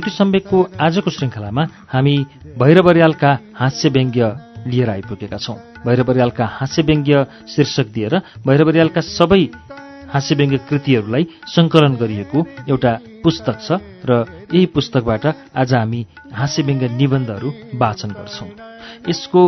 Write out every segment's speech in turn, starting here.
श्रुति सम्वेकको आजको श्रृङ्खलामा हामी भैरवरियालका हास्य व्यङ्ग्य लिएर आइपुगेका छौं। भैरवरियालका हास्य व्यङ्ग्य शीर्षक दिएर भैरवरियालका सबै हास्य व्यङ्ग्य कृतिहरूलाई सङ्कलन गरिएको एउटा पुस्तक छ र यही पुस्तकबाट आज हामी हास्य व्यङ्ग्य निबन्धहरू वाचन गर्छौं। यसको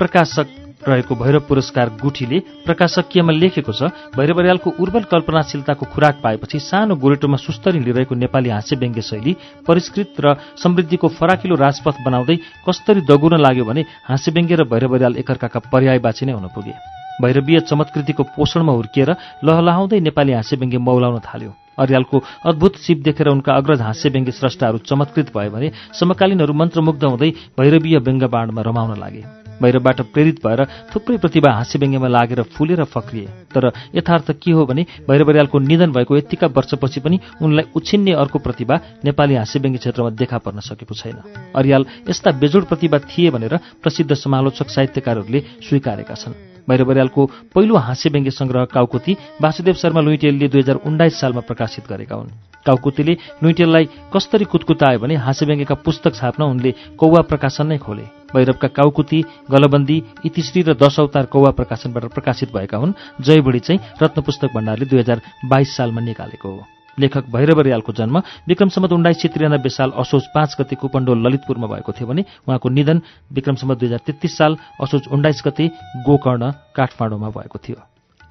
प्रकाशक रहेको भैरव पुरस्कार गुठीले प्रकाशकीयमा लेखेको छ भैरवरियालको उर्वल कल्पनाशीलताको खुराक पाएपछि सानो गोरेटोमा सुस्तरी लिइरहेको नेपाली हास्य व्यङ्ग्य शैली परिष्कृत र समृद्धिको फराकिलो राजपथ बनाउँदै कस्तरी दगुर्न लाग्यो भने हास्य व्यङ्ग्य र भैरवरियाल एकअर्काका पर्यायवाची नै हुन पुगे। भैरवीय चमत्कृतिको पोषणमा हुर्किएर लहलहाउँदै नेपाली हास्य व्यङ्ग्य मौलाउन थाल्यो। अर्यालको अद्भुत सिप देखेर उनका अग्रज हास्य व्यङ्ग्य स्रष्टाहरू चमत्कृत भयो भने समकालीनहरू मन्त्रमुग्ध हुँदै भैरवीय व्यङ्ग्य बाँडमा रमाउन लागे। भैरवबाट प्रेरित भएर थुप्रै प्रतिभा हास्य व्यङ्ग्यमा लागेर फुलेर फक्रिए। तर यथार्थ के हो भने भैरवरियालको निधन भएको यत्तिका वर्षपछि पनि उनलाई उछिन्ने अर्को प्रतिभा नेपाली हास्य व्यङ्ग्य क्षेत्रमा देखा पर्न सकेको छैन। अर्याल यस्ता बेजोड प्रतिभा थिए भनेर प्रसिद्ध समालोचक साहित्यकारहरूले स्वीकारेका छन्। भैरवरियालको पहिलो हास्य व्यङ्ग्य सङ्ग्रह काउकुती वासुदेव शर्मा लुइटेलले दुई हजार उन्नाइस सालमा प्रकाशित गरेका हुन्। काउकुतीले लुइटेललाई कस्तरी कुतकुतायो भने हास्य व्यङ्ग्यका पुस्तक छाप्न उनले कौवा प्रकाशन नै खोले। भैरवका काउकुती गलबन्दी इतिश्री र दश अवतार कौवा प्रकाशनबाट प्रकाशित भएका हुन्। जयबुढी चाहिँ रत्न पुस्तक भण्डारले दुई हजार बाइस सालमा निकालेको हो। लेखक भैरवरियालको जन्म विक्रम सम्मत उन्नाइस सय त्रियानब्बे साल असोज पाँच गते कुपण्डोल ललितपुरमा भएको थियो भने उहाँको निधन विक्रम सम्मत दुई हजार तेत्तिस साल असोज उन्नाइस गते गोकर्ण काठमाडौँमा भएको थियो।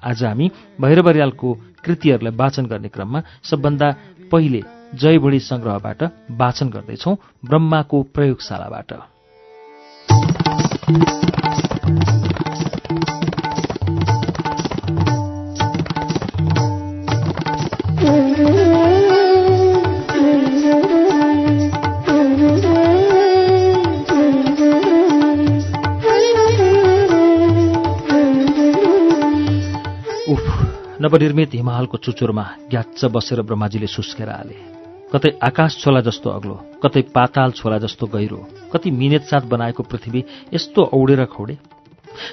आज हामी भैरवरियालको कृतिहरूलाई वाचन गर्ने क्रममा सबभन्दा पहिले जयबुढी सङ्ग्रहबाट वाचन गर्दैछौ ब्रह्माको प्रयोगशालाबाट। नवनिर्मित हिमालको चुचुरमा ग्याच्च बसेर ब्रह्माजीले सुस्केर हाले। कतै आकाश छोला जस्तो अग्लो कतै पाताल छोला जस्तो गहिरो कति मिनेत साथ बनाएको पृथ्वी यस्तो औडेर खौडे।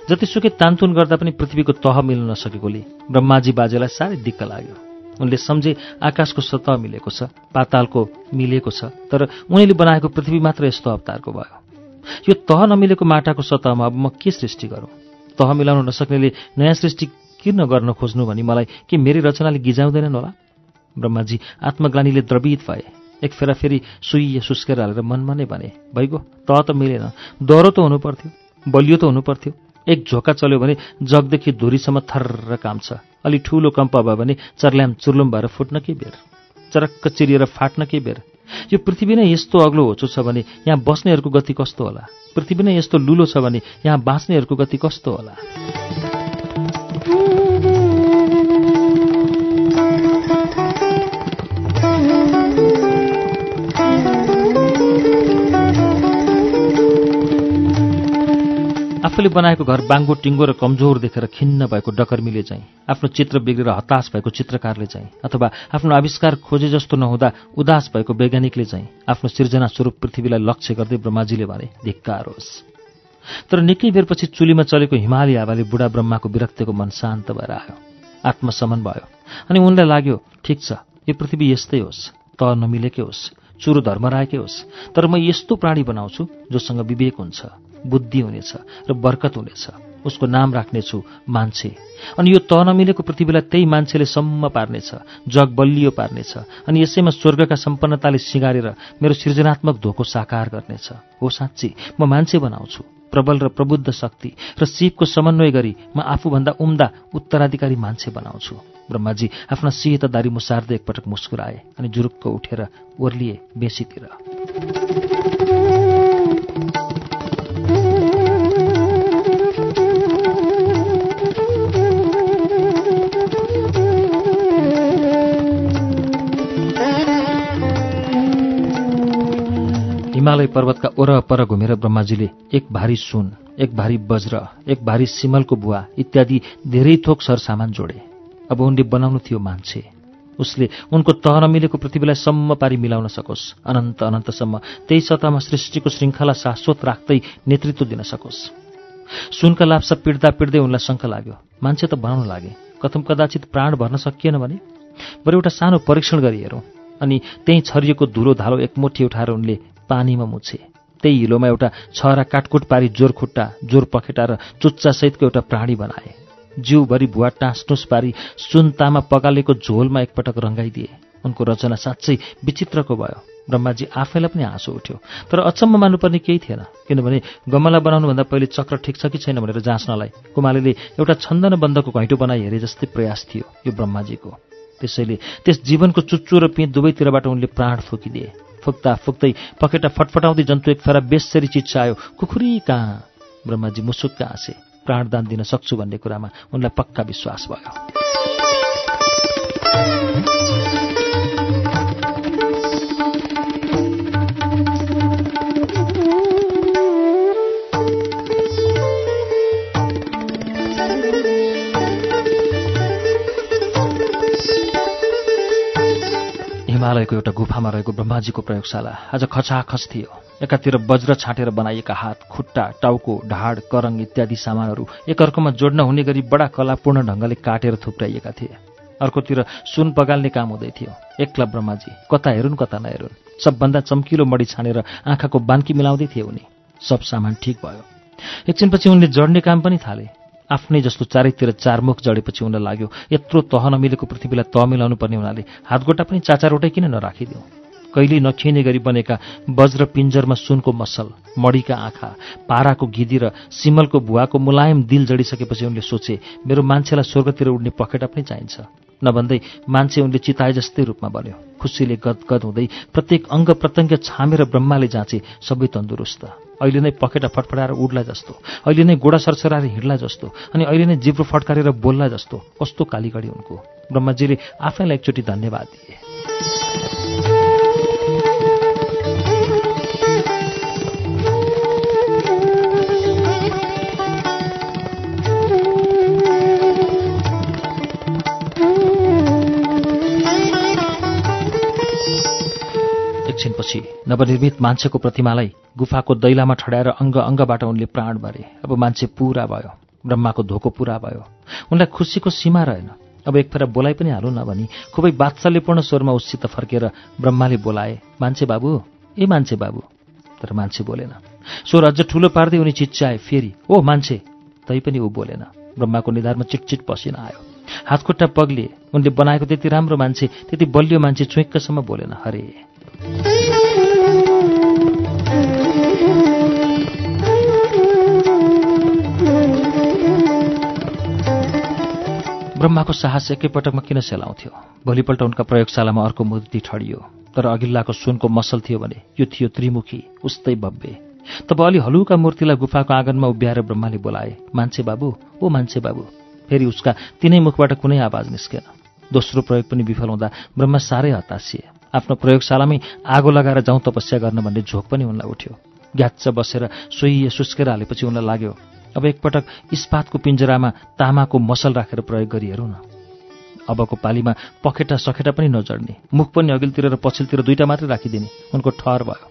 जतिसुकै तानतुन गर्दा पनि पृथ्वीको तह मिल्न नसकेकोले ब्रह्माजी बाजेलाई साह्रै दिक्क लाग्यो। उनले सम्झे आकाशको सतह मिलेको छ पातालको मिलेको छ तर उनीले बनाएको पृथ्वी मात्र यस्तो अवतारको भयो। यो तह नमिलेको माटाको सतहमा अब म के सृष्टि गरौँ? तह मिलाउन नसक्नेले नयाँ सृष्टि किन गर्न खोज्नु भनी मलाई के मेरै रचनाले गिजाउँदैनन् होला? ब्रह्माजी आत्मग्लानीले द्रवित भए। एक फेरा फेरि सुइए सुस्केर हालेर मनमा नै भने भइगयो त त मिलेन। डह्रो त हुनु पर्थ्यो बलियो त हुनु पर्थ्यो एक झोका चल्यो भने जगदेखि धुरीसम्म थर्र काम छ। अलि ठूलो कम्प भयो भने चर्ल्याम चुर्लुम भएर फुट्न के बेर? चरक्क चिरिएर फाट्न के बेर? यो पृथ्वी नै यस्तो अग्लो होचो छ भने यहाँ बस्नेहरूको गति कस्तो होला? पृथ्वी नै यस्तो लुलो छ भने यहाँ बाँच्नेहरूको गति कस्तो होला? आफूले बनाएको घर बाङ्गो टिङ्गो र कमजोर देखेर खिन्न भएको डकर्मीले चाहिँ आफ्नो चित्र बिग्रेर हताश भएको चित्रकारले चाहिँ अथवा आफ्नो आविष्कार खोजे जस्तो नहुँदा उदास भएको वैज्ञानिकले चाहिँ आफ्नो सृजना स्वरूप पृथ्वीलाई लक्ष्य गर्दै ब्रह्माजीले भने धिक्कार होस् तर निकै बेरपछि चुलीमा चलेको हिमाली हावाले बुढा ब्रह्माको विरक्तिको मन शान्त भएर आयो आत्मसमन भयो। अनि उनलाई लाग्यो ठिक छ यो पृथ्वी यस्तै होस् त नमिलेकै होस् चुरो धर्मरायकै होस् तर म यस्तो प्राणी बनाउँछु जोसँग विवेक हुन्छ। बुद्धि हुनेछ र बर्कत हुनेछ। उसको नाम राख्नेछु मान्छे। अनि यो तह नमिलेको पृथ्वीलाई त्यही मान्छेले सम्म पार्नेछ जग बलियो पार्नेछ। अनि यसैमा स्वर्गका सम्पन्नताले सिँगारेर मेरो सृजनात्मक धोको साकार गर्नेछ। हो साँच्ची म मान्छे बनाउँछु। प्रबल र प्रबुद्ध शक्ति र शिवको समन्वय गरी म आफूभन्दा उम्दा उत्तराधिकारी मान्छे बनाउँछु। ब्रह्माजी आफ्ना सिहत दारी मुसार्दै एकपटक मुस्कुराए अनि जुरुक्क उठेर ओर्लिए बेसीतिर। हिमालय पर्वतका वरपर घुमेर ब्रह्माजीले एक भारी सुन एक भारी वज्र एक भारी सिमलको बुवा इत्यादि धेरै थोक सरसामान जोडे। अब उनले बनाउनु थियो मान्छे। उसले उनको तह नमिलेको पृथ्वीलाई सम्म पारी मिलाउन सकोस् अनन्त अनन्तसम्म त्यही सतहमा सृष्टिको श्रृङ्खला शाश्वत राख्दै नेतृत्व दिन सकोस्। सुनका लाप्सा पिड्दा पिड्दै उनलाई शङ्का लाग्यो। मान्छे त बनाउन लागे। कथम कदाचित प्राण भर्न सकिएन भने? बरु एउटा सानो परीक्षण गरी हेरौँ। अनि त्यहीँ छरिएको धुलो धालो एकमुठी उठाएर उनले पानीमा मुछे। त्यही हिलोमा एउटा छहरा काटकुट पारी जोर खुट्टा जोर पखेटा र चुच्चासहितको एउटा प्राणी बनाए। जिउभरि भुवा टाँसटुस पारी सुनतामा पगालेको झोलमा एकपटक रङ्गाइदिए उनको रचना साँच्चै विचित्रको भयो ब्रह्माजी आफैलाई पनि हाँसो उठ्यो। तर अचम्म मान्नुपर्ने केही थिएन किनभने गमला बनाउनुभन्दा पहिले चक्र ठिक छ कि छैन भनेर जाँच्नलाई कुमालीले एउटा छन्दन बन्धको घैँटो बनाई हेरे जस्तै प्रयास थियो यो ब्रह्माजीको। त्यसैले त्यस जीवनको चुच्चो र पिँ दुवैतिरबाट उनले प्राण फुकिदिए। फुक्दा फुक्दै पखेटा फटफटाउँदै जन्तु एक फेरा बेसरी चिच्चायो कुखुरी कहाँ? ब्रह्माजी मुसुक्क हाँसे प्राणदान दिन सक्छु भन्ने कुरामा उनलाई पक्का विश्वास भयो। हिमालयको एउटा गुफामा रहेको ब्रह्माजीको प्रयोगशाला आज खचाखच थियो। एकातिर वज्र छाँटेर बनाइएका हात खुट्टा टाउको ढाड करङ इत्यादि सामानहरू एकअर्कोमा जोड्न हुने गरी बडा कलापूर्ण ढङ्गले काटेर थुप्राइएका थिए। अर्कोतिर सुन पगाल्ने काम हुँदै थियो। एक्ला ब्रह्माजी कता हेरुन् कता नहेरुन्? सबभन्दा चम्किलो मडी छानेर आँखाको बान्की मिलाउँदै थिए उनी। सब सामान ठिक भयो। एकछिनपछि उनले जड्ने काम पनि थाले। आफ्नै जस्तो चारैतिर चारमुख जडेपछि उनलाई लाग्यो। यत्रो तह नमिलेको पृथ्वीलाई तह मिलाउनु पर्ने हुनाले हातगोटा पनि चाचारोटै किन नराखिदिउँ? कहिल्यै नखिने गरी बनेका वज्र पिञ्जरमा सुनको मसल मडीका आँखा पाराको गिदी र सिमलको भुवाको मुलायम दिल जडिसकेपछि उनले सोचे मेरो मान्छेलाई स्वर्गतिर उड्ने पखेटा पनि चाहिन्छ। नभन्दै मान्छे उनले चिताए जस्तै रूपमा बन्यो खुसीले गदगद हुँदै प्रत्येक अङ्ग प्रत्यङ्ग छामेर ब्रह्माले जाँचे सबै तन्दुरुस्त। अहिले नै पखेटा फटफडाएर उड्ला जस्तो अहिले नै गोडा सरसराएर हिँड्ला जस्तो अनि अहिले नै जिब्रो फटकारेर बोल्ला जस्तो कस्तो कालीगढी उनको। ब्रह्माजीले आफैलाई एकचोटि धन्यवाद दिए। एकछिनपछि नवनिर्मित मान्छेको प्रतिमालाई गुफाको दैलामा ठडाएर अङ्ग अङ्गबाट उनले प्राण भरे। अब मान्छे पुरा भयो ब्रह्माको धोको पुरा भयो। उनलाई खुसीको सीमा रहेन। अब एक फेर बोलाइ पनि हालौँ न भनी खुबै बात्सल्यपूर्ण स्वरमा उसित फर्केर ब्रह्माले बोलाए मान्छे बाबु ए मान्छे बाबु। तर मान्छे बोलेन। स्वर अझ ठुलो पार्दै उनी चिच्चाए फेरि ओ मान्छे तैपनि ऊ बोलेन। ब्रह्माको निधारमा चिटचिट पसिना आयो। हातखुट्टा पग्लिए। उनले बनाएको त्यति राम्रो मान्छे त्यति बलियो मान्छे चुइक्कसम्म बोलेन हरे। ब्रह्माको साहस एकैपटकमा किन सेलाउँथ्यो? भोलिपल्ट उनका प्रयोगशालामा अर्को मूर्ति ठडियो तर अघिल्लाको सुनको मसल थियो भने यो थियो त्रिमुखी उस्तै भव्य। तब अलि हलुका मूर्तिलाई गुफाको आँगनमा उभ्याएर ब्रह्माले बोलाए मान्छे बाबु ओ मान्छे बाबु। फेरि उसका तिनै मुखबाट कुनै आवाज निस्केन। दोस्रो प्रयोग पनि विफल हुँदा ब्रह्मा साह्रै हतासिए आफ्नो प्रयोगशालामै आगो लगाएर जाउँ तपस्या गर्न भन्ने झोक पनि उनलाई उठ्यो। ग्याच्च बसेर सोही सुस्केर हालेपछि उनलाई लाग्यो अब एकपटक इस्पातको पिञ्जरामा तामाको मसल राखेर प्रयोग गरी हेरौँ न। अबको पालीमा पखेटा सखेटा पनि नजड्ने। मुख पनि अघिल्तिर र पछिल्तिर दुईवटा मात्रै राखिदिने। उनको ठहर भयो।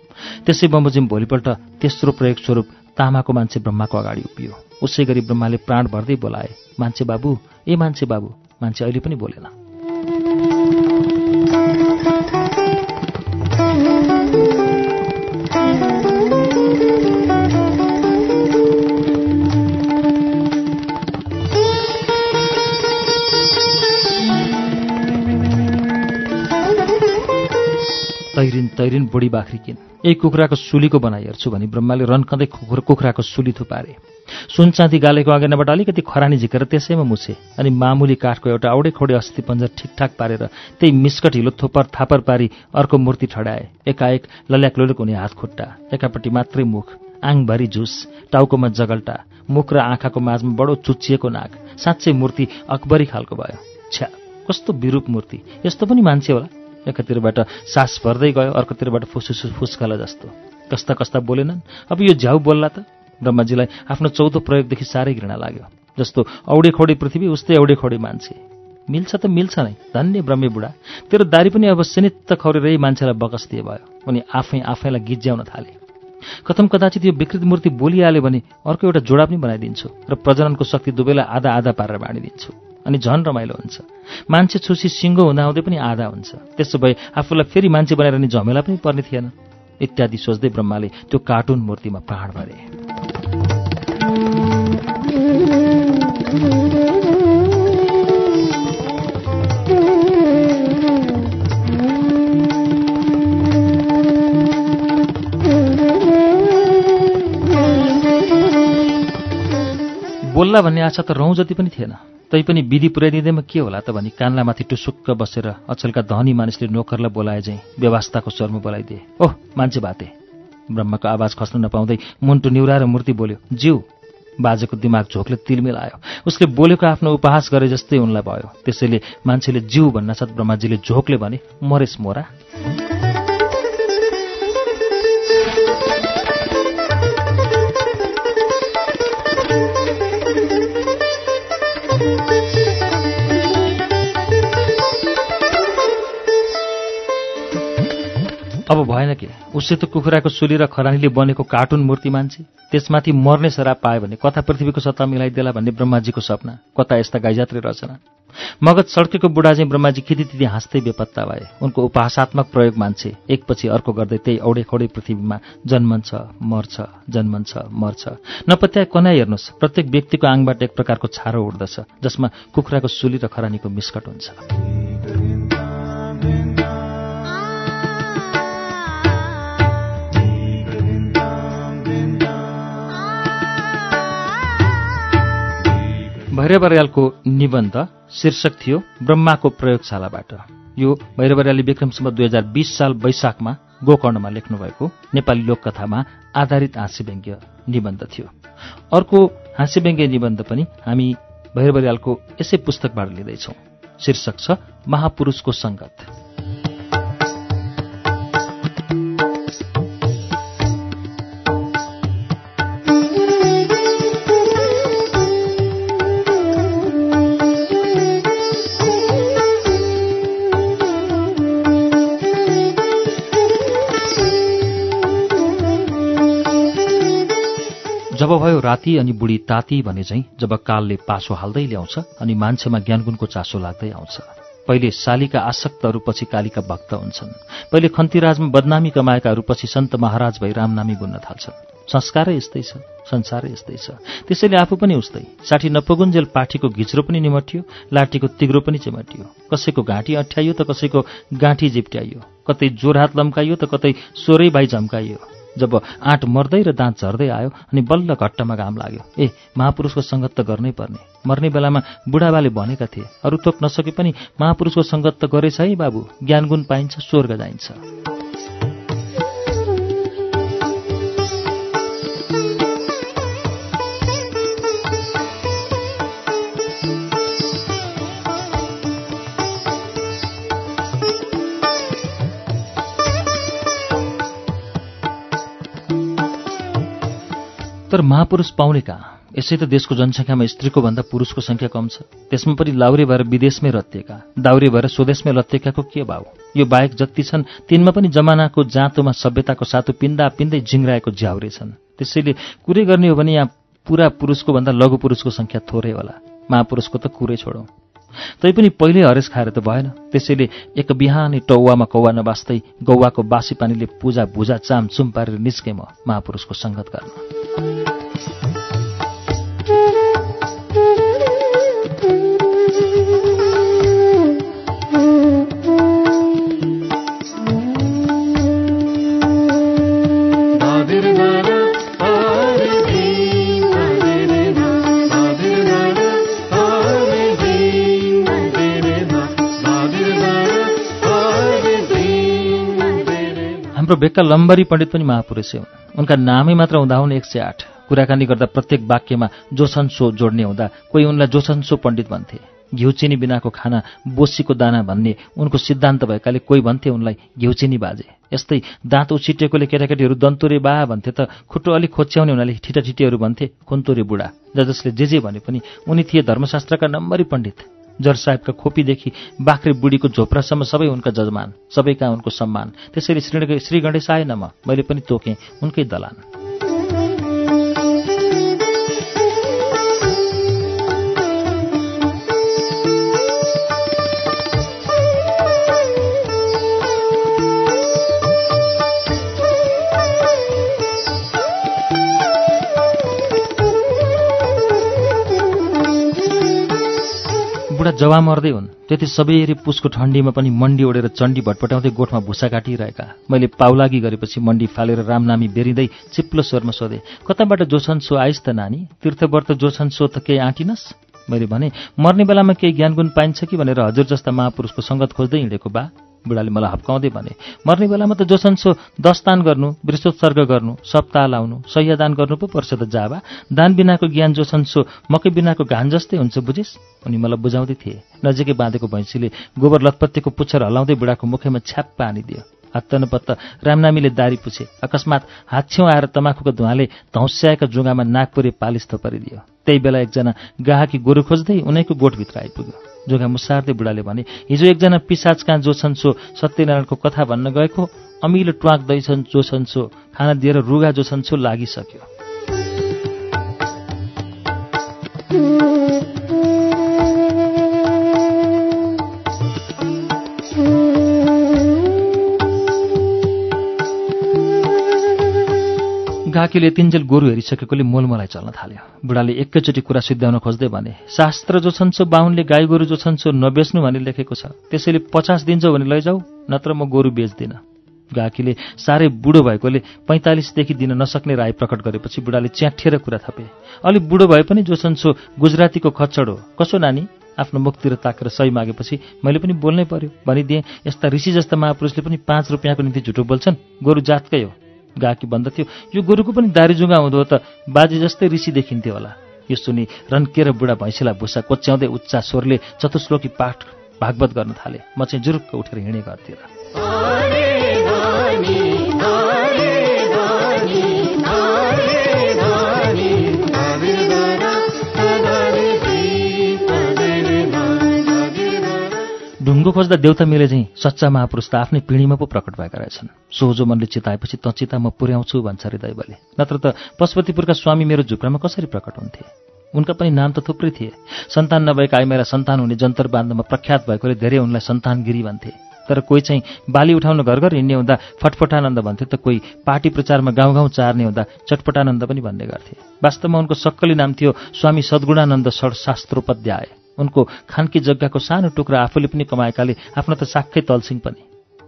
त्यसै बमोजिम भोलिपल्ट तेस्रो प्रयोग स्वरूप तामाको मान्छे ब्रह्माको अगाडि उभियो। उसै गरी ब्रह्माले प्राण भर्दै बोलाए मान्छे बाबु ए मान्छे बाबु मान्छे अहिले पनि बोलेन। तैरिन तैरिन बुढी बाख्री किन यही कुखुराको सुलीको बनाइ हेर्छु भने ब्रह्माले रन्कँदै कुखुर कुखुराको सुली थुपारे। सुन चाँदी गालेको अगेनाबाट अलिकति खरानी झिकेर त्यसैमा मुछे अनि मामुली काठको एउटा औडे खोडे अस्थि पन्जर ठिकठाक पारेर त्यही मिस्कट हिलो थोपर थापर पारी अर्को मूर्ति ठडाए। एकाएक लल्याक लोलुक हुने हात खुट्टा एकापट्टि मात्रै मुख आङभरि झुस टाउकोमा जगल्टा मुख र आँखाको माझमा बडो चुच्चिएको नाक साँच्चै मूर्ति अकबरी खालको भयो। छ्या कस्तो विरूप मूर्ति। यस्तो पनि मान्छे होला। एकातिरबाट सास भर्दै गयो अर्कोतिरबाट फुसुसु फुस्कला जस्तो। कस्ता कस्ता बोलेनन्? अब यो झ्याउ बोल्ला त। ब्रह्माजीलाई आफ्नो चौथो प्रयोगदेखि साह्रै घृणा लाग्यो। जस्तो औडे खौडे पृथ्वी उस्तै औडे खौडे मान्छे। मिल्छ त मिल्छ नै। धन्य ब्रह्मे बुढा तेरो दारी पनि अब सिनित्त खौरेरै मान्छेलाई बकस्तिए भयो। उनी आफै आफैलाई गिज्याउन थाले। कथम कदाचित यो विकृत मूर्ति बोलिहाल्यो भने अर्को एउटा जोडा पनि बनाइदिन्छु र प्रजननको शक्ति दुवैलाई आधा आधा पारेर बाँडिदिन्छु। अनि झन रमाइलो हुन्छ। मान्छे छुसी सिङ्गो हुँदाहुँदै पनि आधा हुन्छ। त्यसो भए आफूलाई फेरि मान्छे बनाएर नि झमेला पनि पर्ने थिएन। इत्यादि सोच्दै ब्रह्माले त्यो कार्टुन मूर्तिमा प्राण भरे। बोल्ला भन्ने आशा त रौँ जति पनि थिएन। तैपनि विधि पुर्याइदिँदैमा के होला त भनी कान्लामाथि टुसुक्क बसेर अचेलका धनी मानिसले नोकरलाई बोलाए चाहिँ व्यवस्थाको स्वरमा बोलाइदिए। ओह मान्छे बाते ब्रह्मको आवाज खस्न नपाउँदै मुन्टु निउरा र मूर्ति बोल्यो जिउ बाजेको दिमाग झोकले तिलमेल आयो उसले बोलेको आफ्नो उपहास गरे जस्तै उनलाई भयो। त्यसैले मान्छेले जिउ भन्नासाथ ब्रह्माजीले झोकले भने मरेस मोरा। अब भएन के। उसले त कुखुराको सुली र खरानीले बनेको कार्टुन मूर्ति मान्छे। त्यसमाथि मर्ने शराब पायो भने कता पृथ्वीको सत्ता मिलाइदेला भन्ने ब्रह्माजीको सपना। कता यस्ता गाइजात्रे रचना। मगत सड्केको बुढा चाहिँ ब्रह्माजी खिदितिथि हाँस्दै बेपत्ता भए। उनको उपहासात्मक प्रयोग मान्छे एकपछि अर्को गर्दै त्यही औडे खौडे पृथ्वीमा जन्मन्छ मर्छ जन्मन्छ मर्छ। नपत्याए कना हेर्नुहोस्। प्रत्येक व्यक्तिको आङबाट एक प्रकारको छारो उठ्दछ जसमा कुखुराको सुली र खरानीको मिस्कट हुन्छ। भैरवरियालको निबन्ध शीर्षक थियो ब्रह्माको प्रयोगशालाबाट। यो भैरवरियाली विक्रमसम्म दुई हजार बिस साल वैशाखमा गोकर्णमा लेख्नुभएको नेपाली लोककथामा आधारित हाँस्यव्यङ्ग्य निबन्ध थियो। अर्को हाँस्यव्यङ्ग्य निबन्ध पनि हामी भैरवरियालको यसै पुस्तकबाट लिँदैछौँ। शीर्षक छ महापुरुषको सङ्गत। जब भयो राति अनि बुढी ताती भने चाहिँ जब कालले पासो हाल्दै ल्याउँछ अनि मान्छेमा ज्ञानगुणको चासो लाग्दै आउँछ। पहिले शालीका आसक्तहरू पछि कालीका भक्त हुन्छन्। पहिले खन्तीराजमा बदनामी कमाएकाहरू पछि सन्त महाराज भई रामनामी गुन्न थाल्छन्। संस्कारै यस्तै छ संसारै यस्तै छ। त्यसैले आफू पनि उस्तै। साठी नपगुन्जेल पाठीको घिच्रो पनि निमटियो लाठीको तिग्रो पनि चिमटियो। कसैको घाँटी अठ्याइयो त कसैको गाँठी जिप्ट्याइयो कतै जोर हात लम्काइयो त कतै सोरै भाइ झम्काइयो। जब आँट मर्दै र दाँत झर्दै आयो अनि बल्ल घट्टमा घाम लाग्यो। ए महापुरुषको सङ्गत त गर्नै पर्ने। मर्ने बेलामा बुढाबाले भनेका थिए अरू थोक नसके पनि महापुरुषको सङ्गत त गरेछ है बाबु। ज्ञानगुण पाइन्छ स्वर्ग जाइन्छ। तर महापुरुष पाउने कहाँ यसै त देशको जनसङ्ख्यामा स्त्रीको भन्दा पुरुषको सङ्ख्या कम छ। त्यसमा पनि लाउरे भएर विदेशमै रत्तिएका दाउरे भएर स्वदेशमै रत्तिएकाको के भाउ यो बाहेक जति छन् तिनमा पनि जमानाको जाँतोमा सभ्यताको सातो पिन्दा पिन्दै झिङ्राएको झ्याउरे छन्। त्यसैले कुरै गर्ने हो भने यहाँ पुरा पुरुषको भन्दा लघु पुरुषको सङ्ख्या थोरै होला। महापुरुषको त कुरै छोडौँ। तैपनि पहिले हरेस खाएर त भएन। त्यसैले एक बिहानै टौवामा कौवा नबास्दै गौवाको बासी पानीले पूजा भुजा चाम चुम पारेर निस्के म महापुरुषको सङ्गत गर्न। Thank you. हाम्रो बेक्का लम्बरी पण्डित पनि महापुरुषै हुन्। उनका नामै मात्र हुँदा हुन् एक सय आठ। कुराकानी गर्दा प्रत्येक वाक्यमा जोसन्सो जोड्ने हुँदा कोही उनलाई जोसन्सो पण्डित भन्थे। घिउ चिनी बिनाको खाना बोसीको दाना भन्ने उनको सिद्धान्त भएकाले कोही भन्थे उनलाई घिउ चिनी बाजे। यस्तै दाँत उछिटेकोले केटाकेटीहरू दन्तोरे बा भन्थे त खुट्टो अलिक खोच्याउने हुनाले ठिटाठिटीहरू भन्थे खुन्तोरे बुढा। जसले जे जे भने पनि उनी थिए धर्मशास्त्रका नम्बरी पण्डित। जर साहेबका खोपीदेखि बाख्रे बुढीको झोप्रासम्म सबै उनका जजमान सबैका उनको सम्मान। त्यसरी श्री श्री गणेश आएन म। मैले पनि तोकेँ उनकै दलान। बुढा जवा मर्दै हुन्। त्यति सबैरी पुसको ठण्डीमा पनि मण्डी ओढेर चण्डी भटपटाउँदै गोठमा भुसा काटिरहेका। मैले पाउलागी गरेपछि मण्डी फालेर रामनामी बेरिँदै चिप्लो स्वरमा सोधेँ कताबाट जोछन् सो आइस् त नानी? तीर्थव्रत जोछन् सो त केही आँटिनस्? मैले भने मर्ने बेलामा केही ज्ञानगुण पाइन्छ कि? भनेर हजुर जस्ता महापुरुषको सङ्गत खोज्दै हिँडेको बा। बुढाले मलाई हप्काउँदै भने मर्ने बेलामा त जोसन्सो दस दान गर्नु वृषोत्सर्ग गर्नु सप्ताह लाउनु सह्यदान गर्नु पो पर्छ त जाबा दान बिनाको ज्ञान जोसन्सो मकै बिनाको घान जस्तै हुन्छ बुझिस्? उनी मलाई बुझाउँदै थिए नजिकै बाँधेको भैँसीले गोबर लतपत्तीको पुच्छर हलाउँदै बुढाको मुखैमा छ्याप्प पानिदियो हत्त नपत्त रामनामीले दारी पुछे अकस्मात हात छेउ आएर तमाखुको धुवाले धौस्याएका जुङ्गामा नागपुरे पालिस थपरिदियो। त्यही बेला एकजना गाहकी गोरु खोज्दै उनैको गोठभित्र आइपुग्यो। जोगा मुसार्दै बुढाले भने हिजो एकजना पिसाच कहाँ जो छन् सो सत्यनारायणको कथा भन्न गएको अमिलो ट्वाक दैछन् जो छन् सो खाना दिएर रुगा जो छन् सो लागिसक्यो। गाकीले तिनजेल गोरु हेरिसकेकोले मोलमलाई चल्न थाल्यो। बुढाले एकैचोटि कुरा सिद्ध्याउन खोज्दै भने शास्त्र जो छन् सो बाहुनले गाई गोरु जो छन् सो नबेच्नु भनी लेखेको छ। त्यसैले पचास दिन्छौ भने लैजाऊ नत्र म गोरु बेच्दिनँ। गाकीले साह्रै बुढो भएकोले पैँतालिसदेखि दिन नसक्ने राय प्रकट गरेपछि बुढाले च्याठिएर कुरा थपे। अलिक बुढो भए पनि जो छन् सो गुजरातीको खच्चड हो। कसो नानी? आफ्नो मुखतिर ताकेर सही मागेपछि मैले पनि बोल्नै पर्यो। भनिदिएँ यस्ता ऋषि जस्ता महापुरुषले पनि पाँच रुपियाँको निम्ति झुटो बोल्छन्। गोरु जातकै हो। गाकी भन्दथ्यो यो गोरुको पनि दारीजुङ्गा हुँदो त बाजे जस्तै ऋषि देखिन्थ्यो होला। यो सुनि रन्केर बुढा भैँसीलाई भुसा कोच्याउँदै उच्चा स्वरले चतुश्लोकी पाठ भागवत गर्न थाले। म चाहिँ जुरुक्क उठेर हिँडे गर्थेँ ढुङ्गो खोज्दा देउता मिले चाहिँ सच्चा महापुरुष त आफ्नै पिँढीमा पो प्रकट भएका रहेछन्। सोझो मनले चिताएपछि त चिता म पुर्याउँछु भन्छ अरे दैवले नत्र त पशुपतिपुरका स्वामी मेरो झुक्रामा कसरी प्रकट हुन्थे? उनका पनि नाम त थुप्रै थिए। सन्तान नभएका आइमेरा सन्तान हुने जन्तर बान्धमा प्रख्यात भएकोले धेरै उनलाई सन्तानगिरी भन्थे। तर कोही चाहिँ बाली उठाउन घर घर हिँड्ने हुँदा फटफटानन्द भन्थे त कोही पार्टी प्रचारमा गाउँ गाउँ चार्ने हुँदा चटपटानन्द पनि भन्ने गर्थे। वास्तवमा उनको सक्कली नाम थियो स्वामी सद्गुणानन्द शास्त्रोपाध्याय उनको खानकी जग्गाको सानो टुक्रा आफूले पनि कमाएकाले आफ्नो त साक्कै तल्सिङ पनि।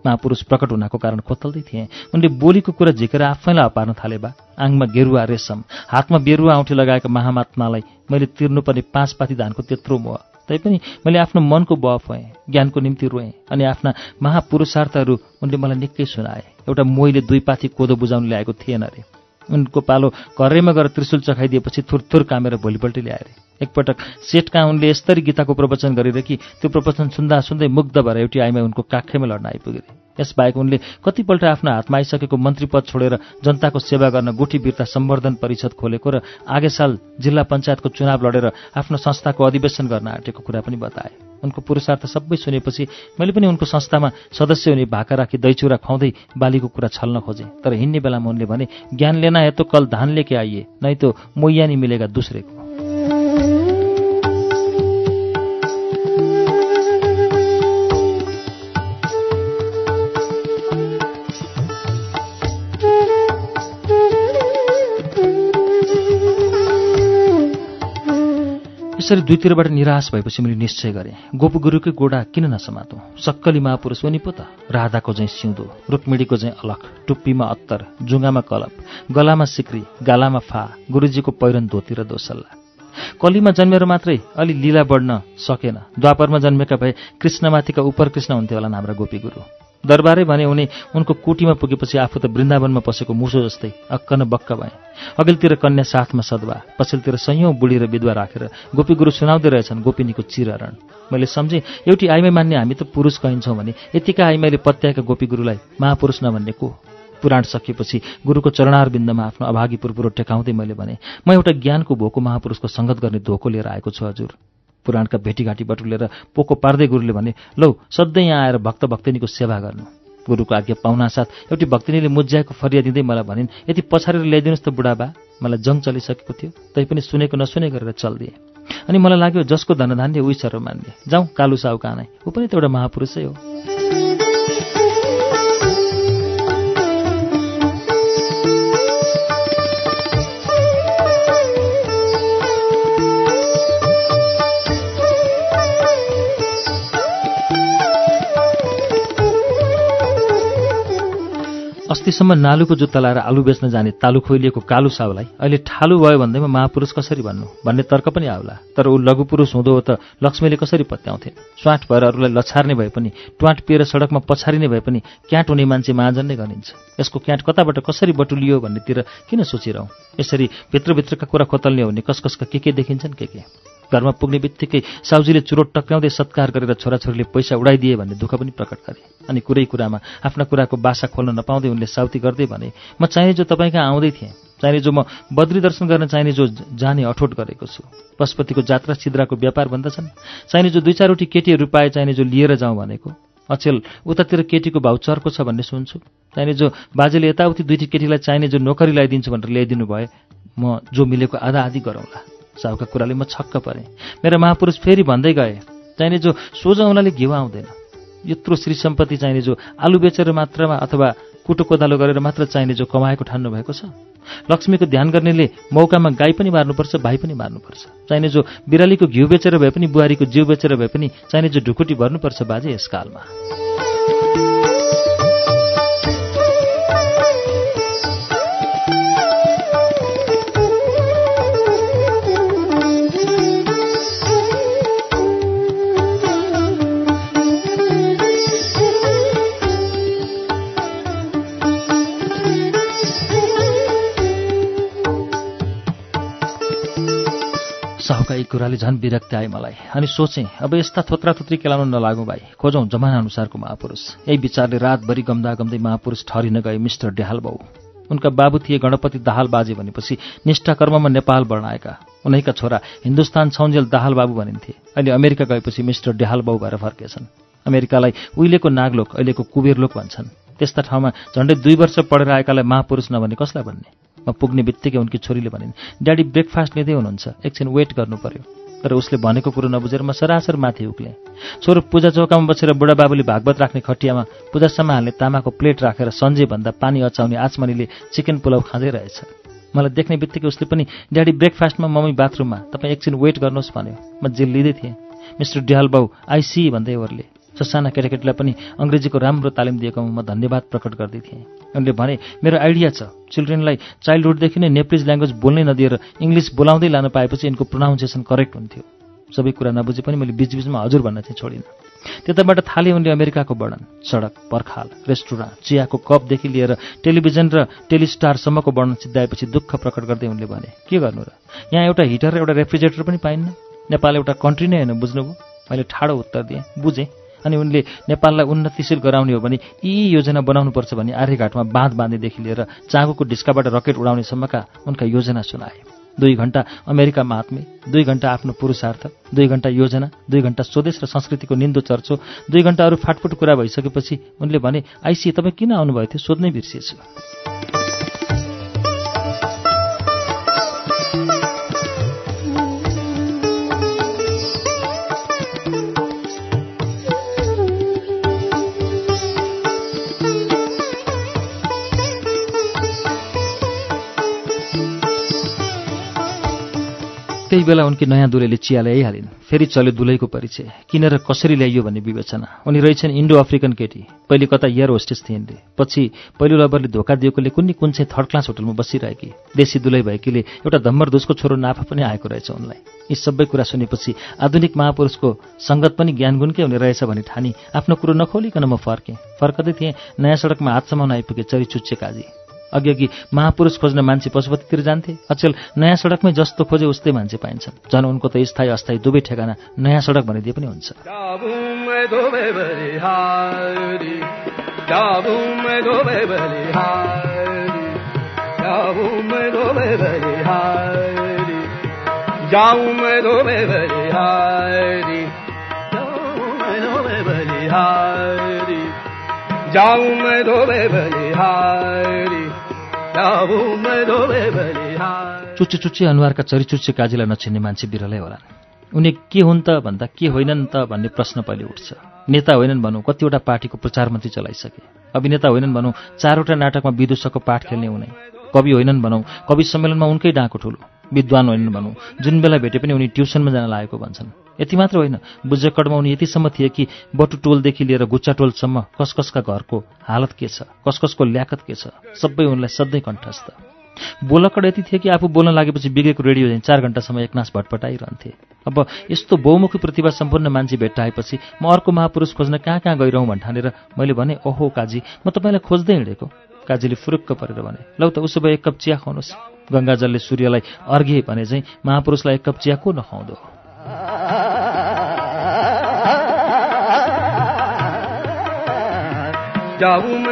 महापुरुष प्रकट हुनको कारण खोतल्दै थिए। उनले बोलीको कुरा झिकेर आफैलाई अपार्न थाले बा। आङमा गेरुवा रेशम हातमा बेरुवा औँठी लगाएका महामात्मालाई मैले तिर्नुपर्ने पाँच पाथी धानको त्यत्रो मोह। तैपनि मैले आफ्नो मनको बफ भएँ ज्ञानको निम्ति रोएँ अनि आफ्ना महापुरुषार्थहरू उनले मलाई निकै सुनाए। एउटा मोहीले दुई पाथी कोदो बुझाउन ल्याएको थिएन अरे उनको पालो घरैमा गएर त्रिशुल चखाइदिएपछि थुरथुर कामेर भोलिपल्ट ल्याएर। एकपटक सेटका उनले यस्तरी गीताको प्रवचन गरेर कि त्यो प्रवचन सुन्दा सुन्दै मुग्ध भएर एउटी आइमा उनको काखैमा लड्न आइपुगे यसबाहेक उनले कतिपल्ट आफ्नो हातमा आइसकेको मन्त्री पद छोडेर जनताको सेवा गर्न गुठी बिर्ता सम्वर्धन परिषद खोलेको र आगे साल जिल्ला पञ्चायतको चुनाव लडेर आफ्नो संस्थाको अधिवेशन गर्न आँटेको कुरा पनि बताए। उनको पुरुषार्थ सबै सुनेपछि मैले पनि उनको संस्थामा सदस्य हुने भाका राखी दैचुरा खुवाउँदै बालीको कुरा छल्न खोजेँ। तर हिँड्ने बेलामा उनले भने ज्ञान लेना हेतु कल धान लेके आइए नै त मोयानी मिलेगा दुसरेको। यसरी दुईतिरबाट निराश भएपछि मैले निश्चय गरेँ गोपगुरुकै गोडा किन नसमातौँ? सक्कली महापुरुष पनि पो त राधाको चाहिँ सिउँदो रुक्मिडीको चाहिँ अलख टुप्पीमा अत्तर जुङ्गामा कलप गलामा सिक्री गालामा फा गुरुजीको पहिरन धोती र दोसल्ला। कलीमा जन्मेर मात्रै अलि लीला बढ्न सकेन द्वापरमा जन्मेका भए कृष्णमाथिका उपर कृष्ण हुन्थ्यो होला हाम्रा गोपी गुरु दरबारै भने उनी उनको कुटीमा पुगेपछि आफू त वृन्दावनमा पसेको मुसो जस्तै अक्क न बक्क भए। अघिल्तिर कन्या साथमा सद्वा पछिल्तिर संयौँ बुढी र विधवा राखेर गोपी गुरु सुनाउँदै रहेछन् गोपिनीको चिरहरण। मैले सम्झेँ एउटी आइमै मान्ने हामी त पुरुष कहिन्छौँ भने यतिका आइमाईले पत्याएका गोपी गुरुलाई महापुरुष नभन्ने को? पुराण सकिएपछि गुरुको चरणार बिन्दमा आफ्नो अभागी पुरपुरो टेकाउँदै मैले भने म एउटा ज्ञानको भोको महापुरुषको सङ्गत गर्ने धोको लिएर आएको छु हजुर। पुराणका भेटीघाटी बटुलेर पोको पार्दै गुरुले भने लौ सधैँ यहाँ आएर भक्त भक्तिनीको सेवा गर्नु। गुरुको आज्ञा पाउनासाथ एउटी भक्तिनीले मुज्याएको फरिया दिँदै मलाई भनिन् यति पछारेर ल्याइदिनुहोस् त बुढाबा मलाई जङ चलिसकेको थियो तैपनि सुनेको नसुने गरेर चलिदिए। अनि मलाई लाग्यो जसको धनधान्य उही सर मान्ने जाउँ कालु साउ कानै ऊ पनि त एउटा महापुरुषै हो। अस्तिसम्म नालुको जुत्ता लाएर आलु बेच्न जाने तालु खोइलिएको कालु साउलाई अहिले ठालु भयो भन्दैमा महापुरुष कसरी भन्नु? भन्ने तर्क पनि आउला। तर ऊ लघु पुरुष हुँदो हो त लक्ष्मीले कसरी पत्याउँथे? स्वाट भएर अरूलाई लछार्ने भए पनि ट्वाट पिएर सडकमा पछारिने भए पनि क्याट हुने मान्छे महाजन नै गनिन्छ यसको क्याट कताबाट कसरी बटुलियो भन्नेतिर किन सोचिरहँ? यसरी भित्रभित्रका कुरा खोतल्ने हुने कस कसका के के देखिन्छन् के के? घरमा पुग्ने बित्तिकै साउजीले चुरोट टक्राउँदै सत्कार गरेर छोराछोरीले पैसा उडाइदिए भन्ने दुःख पनि प्रकट गरे। अनि कुरै कुरामा आफ्ना कुराको बासा खोल्न नपाउँदै उनले साउती गर्दै भने म चाहिने जो तपाईँ कहाँ आउँदै थिएँ चाहिने जो म बद्री दर्शन गर्न चाहिने जो जाने अठोट गरेको छु। पशुपतिको जात्रा सिद्राको व्यापार भन्दछन् चाहिने जो दुई चारवटी केटीहरू पाए चाहिने जो लिएर जाउँ भनेको। अचेल उतातिर केटीको भाउ चर्को छ भन्ने सुन्छु। चाहिने जो बाजेले यताउति दुईटी केटीलाई चाहिने जो नोकरी लगाइदिन्छु भनेर ल्याइदिनु भए म जो मिलेको आधा आधी गरौँला। साहुका कुराले म छक्क परेँ। मेरो महापुरुष फेरि भन्दै गए चाहिने जो सोझो औँलाले घिउ आउँदैन। यत्रो श्री सम्पत्ति चाहिने जो आलु बेचेर मात्रमा अथवा कुटो कोदालो गरेर मात्र चाहिने जो कमाएको ठान्नु भएको छ। लक्ष्मीको ध्यान गर्नेले मौकामा गाई पनि मार्नुपर्छ भाइ पनि मार्नुपर्छ। चाहिने जो बिरालीको घिउ बेचेर भए पनि बुहारीको जिउ बेचेर भए पनि चाहिने जो ढुकुटी भर्नुपर्छ बाजे यस साहुका एक कुराले झन् विरक्ति आए मलाई। अनि सोचेँ अब यस्ता थोत्रा थोत्री केलाउन नलागौँ भाइ। खोजौँ जमाना अनुसारको महापुरुष। यही विचारले रातभरि गम्दा गम्दै महापुरुष ठहरिन गए मिस्टर डेहाल बाउ। उनका बाबु थिए गणपति दाहाल बाजे भनेपछि निष्ठा कर्ममा नेपाल बढाएका उनैका छोरा हिन्दुस्तान छौन्जेल दाहाल बाबु भनिन्थे। अहिले अमेरिका गएपछि मिस्टर डेहाल बाउ भएर फर्केछन्। अमेरिकालाई उहिलेको नागलोक अहिलेको कुबेरलोक भन्छन्। त्यस्ता ठाउँमा झन्डै दुई वर्ष पढेर आएकालाई महापुरुष नभने कसलाई भन्ने? म पुग्ने बित्तिकै उनकी छोरीले भनिन् ड्याडी ब्रेकफास्ट लिँदै हुनुहुन्छ। एकछिन वेट गर्नु पर्यो तर उसले भनेको कुरो नबुझेर म सरासर माथि उक्लेँ। छोरो पूजा चौकामा बसेर बुढाबाबुले भागवत राख्ने खटियामा पूजासम्म हाल्ने तामाको प्लेट राखेर सन्जेभन्दा पानी अचाउने आचमनीले चिकन पुलाउ खाँदै रहेछ। मलाई देख्ने बित्तिकै उसले पनि ड्याडी ब्रेकफास्टमा मम्मी बाथरुममा तपाईँ एकछिन वेट गर्नुहोस् भन्यो। म जेल लिँदै थिएँ। मिस्टर डिहाल बाउ आइसी भन्दै ओरले। ससाना केटाकेटीलाई पनि अङ्ग्रेजीको राम्रो तालिम दिएकोमा म धन्यवाद प्रकट गर्दै थिएँ। उनले भने मेरो आइडिया छ। चिल्ड्रेनलाई चाइल्डहुडदेखि नै नेप्लिज ल्याङ्ग्वेज बोल्नै नदिएर इङ्ग्लिस बोलाउँदै लान पाएपछि यिनको प्रोनाउन्सिएसन करेक्ट हुन्थ्यो। सबै कुरा नबुझे पनि मैले बिचबिचमा हजुर भन्न चाहिँ छोडिनँ। त्यताबाट थाले उनले अमेरिकाको वर्णन सडक पर्खाल रेस्टुरेन्ट चियाको कपदेखि लिएर टेलिभिजन र टेलिस्टारसम्मको वर्णन सिद्धाएपछि दुःख प्रकट गर्दै उनले भने के गर्नु र? यहाँ एउटा हिटर र एउटा रेफ्रिजरेटर पनि पाइन्न। नेपाल एउटा कन्ट्री नै होइन बुझ्नुभयो? मैले ठाडो उत्तर दिएँ। बुझेँ। अनि उनले नेपाललाई उन्नतिशील गराउने हो भने यी योजना बनाउनुपर्छ भने आर्यघाटमा बाँध बाँध्नेदेखि लिएर चाँगोको ढिस्काबाट रकेट उडाउनेसम्मका उनका योजना सुनाए। दुई घन्टा अमेरिका महात्मे दुई घन्टा आफ्नो पुरुषार्थ दुई घन्टा योजना दुई घन्टा स्वदेश र संस्कृतिको निन्दो चर्चो दुई घन्टा अरू फाटफुट कुरा भइसकेपछि उनले भने आइसी तपाईँ किन आउनुभएको थियो? सोध्नै बिर्सिएछु। त्यही बेला उनकी नयाँ दुलैले चिया ल्याइहालिन्। फेरि चल्यो दुलैको परिचय। किनेर कसरी ल्याइयो भन्ने विवेचना। उनी रहेछन् इन्डो अफ्रिकन केटी। पहिले कता एयर होस्टेस थिइन् पछि पहिलो लबरले धोका दिएकोले कुनै कुन चाहिँ थर्ड क्लास होटलमा बसिरहेकी। देशी दुलै भएकीले एउटा धम्मर दोषको छोरो नाफा पनि आएको रहेछ उनलाई। यी सबै कुरा सुनेपछि आधुनिक महापुरुषको सङ्गत पनि ज्ञानगुणकै हुने रहेछ भने ठानी आफ्नो कुरो नखोलिकन म फर्केँ। फर्कदै थिएँ नयाँ सडकमा हातसम्म आइपुगे चरी चुच्चे काजी। अघि महापुरुष खोज्न मान्छे पशुपतितिर जान्थे। अचेल नयाँ सडकमै जस्तो खोजे उस्तै मान्छे पाइन्छन्। झन् उनको त स्थायी अस्थायी दुवै ठेगाना नयाँ सडक भनिदिए पनि हुन्छ। चुच्चे चुच्चे अनुहारका चरिचुच्चे काजीलाई नछिन्ने मान्छे बिरलै होला। उनी के हुन् त भन्दा के होइनन् त भन्ने प्रश्न पहिले उठ्छ। नेता होइनन् भनौँ कतिवटा पार्टीको प्रचार मन्त्री चलाइसके। अभिनेता होइनन् भनौँ चारवटा नाटकमा विदूषकको पाठ खेल्ने हुने कवि होइनन् भनौँ कवि सम्मेलनमा उनकै डाँको ठुलो। विद्वान होइनन् भनौँ। जुन बेला भेटे पनि उनी ट्युसनमा जान लागेको भन्छन्। यति मात्र होइन बुझेकडमा उनी यतिसम्म थिए कि बटुटोलदेखि लिएर गुच्चाटोलसम्म कसकसका घरको हालत के छ कसकसको ल्याकत के छ सबै उनलाई सधैँ कण्ठस्थ। बोलकड यति थिए कि आफू बोल्न लागेपछि बिगेको रेडियो चाहिँ चार घन्टासम्म एकनाश भटपटाइरहन्थे। अब यस्तो बहुमुखी प्रतिभा सम्पूर्ण मान्छे भेट्टाएपछि म अर्को महापुरुष खोज्न कहाँ कहाँ गइरहँ भन्ठानेर मैले भने ओहो काजी म तपाईँलाई खोज्दै हिँडेको। काजीले फुरुक्क परेर भने लौ त उसो भए एक कप चिया खुवाउनुहोस्। गङ्गाजलले सूर्यलाई अर्घे भने चाहिँ महापुरुषलाई एक कप चिया को नखाउँदो जाऊ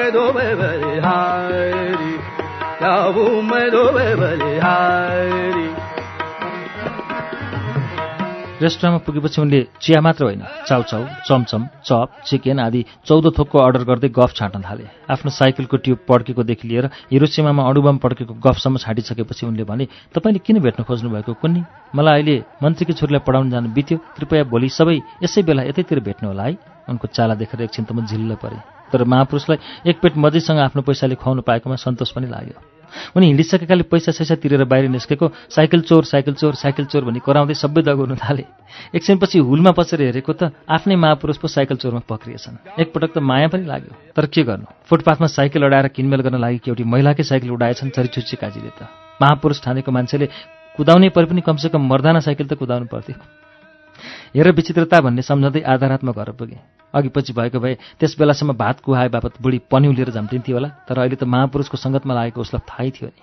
रेस्टुरेन्टमा पुगेपछि उनले चिया मात्र होइन चाउचाउ चमचम चप चिकन आदि चौध थोकको अर्डर गर्दै गफ छाँट्न थाले। आफ्नो साइकलको ट्युब पड्केकोदेखि लिएर हिरोसीमामा अडुबम पड्केको गफसम्म छाँटिसकेपछि उनले भने तपाईँले किन भेट्न खोज्नुभएको कुन्नी? मलाई अहिले मन्त्रीकी छोरीलाई पढाउन जानु बित्यो कृपया भोलि सबै यसै बेला यतैतिर भेट्नु होला है। उनको चाला देखेर एकछिन त म झिल्ल परेँ। तर महापुरुषलाई एक पेट मजैसँग आफ्नो पैसाले खुवाउनु पाएकोमा सन्तोष पनि लाग्यो। उनी हिँडिसकेकाले पैसा सैसा तिरेर बाहिर निस्केको साइकल चोर साइकल चोर साइकल चोर भनी कराउँदै सबै दगाउनु थाले। एकछिनपछि हुलमा पसेर हेरेको त आफ्नै महापुरुष पो साइकल चोरमा पक्रिएछन्। एकपटक त माया पनि लाग्यो। तर के गर्नु? फुटपाथमा साइकल अडाएर किनमेल गर्न लागि एउटी महिलाकै साइकल उडाएछन् छुच्ची काजीले त? महापुरुष ठानेको मान्छेले कुदाउने परे पनि कमसेकम मर्दाना साइकल त कुदाउनु पर्थ्यो। हेर विचित्रता भन्ने सम्झँदै आधा रातमा घर पुगेँ। अघिपछि भएको भए त्यस बेलासम्म भात कुहाए बापत बुढी पन्यु लिएर झम्टिन्थ्यो होला तर अहिले त महापुरुषको सङ्गतमा लागेको उसलाई थाहै थियो नि।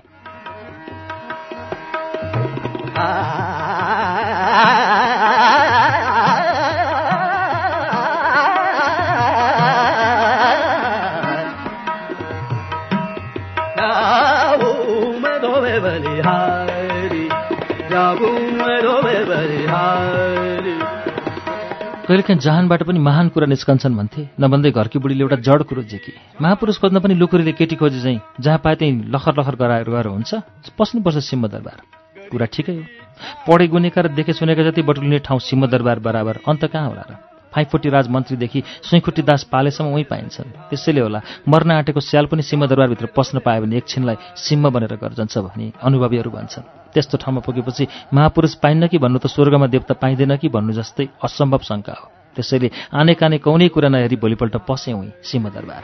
कहिलेकाहीँ जहानबाट पनि महान कुरा निस्कन्छन् भन्थे। नभन्दै घरकी बुढीले एउटा जड कुरो झेकी महापुरुष खोज्न पनि लुकुरीले केटी खोजे चाहिँ जहाँ पाए त्यहीँ लखर लखर गराएर गएर हुन्छ। पस्नुपर्छ सिंह दरबार कुरा ठिकै हो। पढे गुनेका र देखे सुनेका जति बटुल्ने ठाउँ सिंह दरबार बराबर। अन्त कहाँ होला र? फाइफोटी राजमन्त्रीदेखि सुइखुट्टी दास पालेसम्म उहीँ पाइन्छन्। त्यसैले होला मर्न आँटेको स्याल पनि सिंहदरबारभित्र पस्न पायो भने एकछिनलाई सिंह बनेर गर्जन्छ भनी अनुभवीहरू भन्छन्। त्यस्तो ठाउँमा पुगेपछि महापुरुष पाइन्न कि भन्नु त स्वर्गमा देवता पाइँदैन कि भन्नु जस्तै असम्भव शङ्का हो। त्यसैले आने काने कौनै कुरा नहेरी भोलिपल्ट पसे उहीँ सिंहदरबार।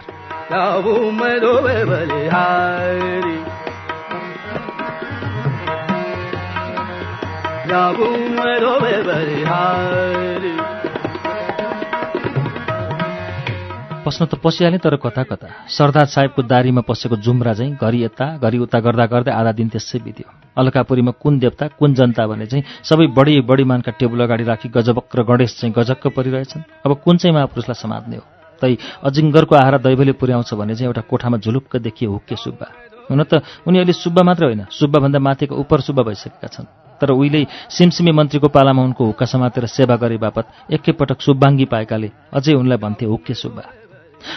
पस्न त पसिहालेँ तर कता कता। सरदार साहेबको दारीमा पसेको जुम्रा चाहिँ घरि यता घरि उता गर्दा गर्दै आधा दिन त्यसै बित्यो। अलकापुरीमा कुन देवता कुन जनता भने चाहिँ सबै बढी बढी मानका टेबल अगाडि राखी गजबक र गणेश चाहिँ गजक्क परिरहेछन्। अब कुन चाहिँ महापुरुषलाई समात्ने हो? तै अजिङ्गरको आहारा दैवले पुर्याउँछ भने चाहिँ एउटा कोठामा झुलुक्क देखिए हुक्के सुब्बा। हुन त उनी अहिले सुब्बा मात्र होइन सुब्बाभन्दा माथिको उपर सुब्बा भइसकेका छन्। तर उहिले सिमसिमी मन्त्रीको पालामा उनको हुक्का समातेर सेवा गरे बापत एकैपटक सुब्बाङ्गी पाएकाले अझै उनलाई भन्थे हुक्के सुब्बा।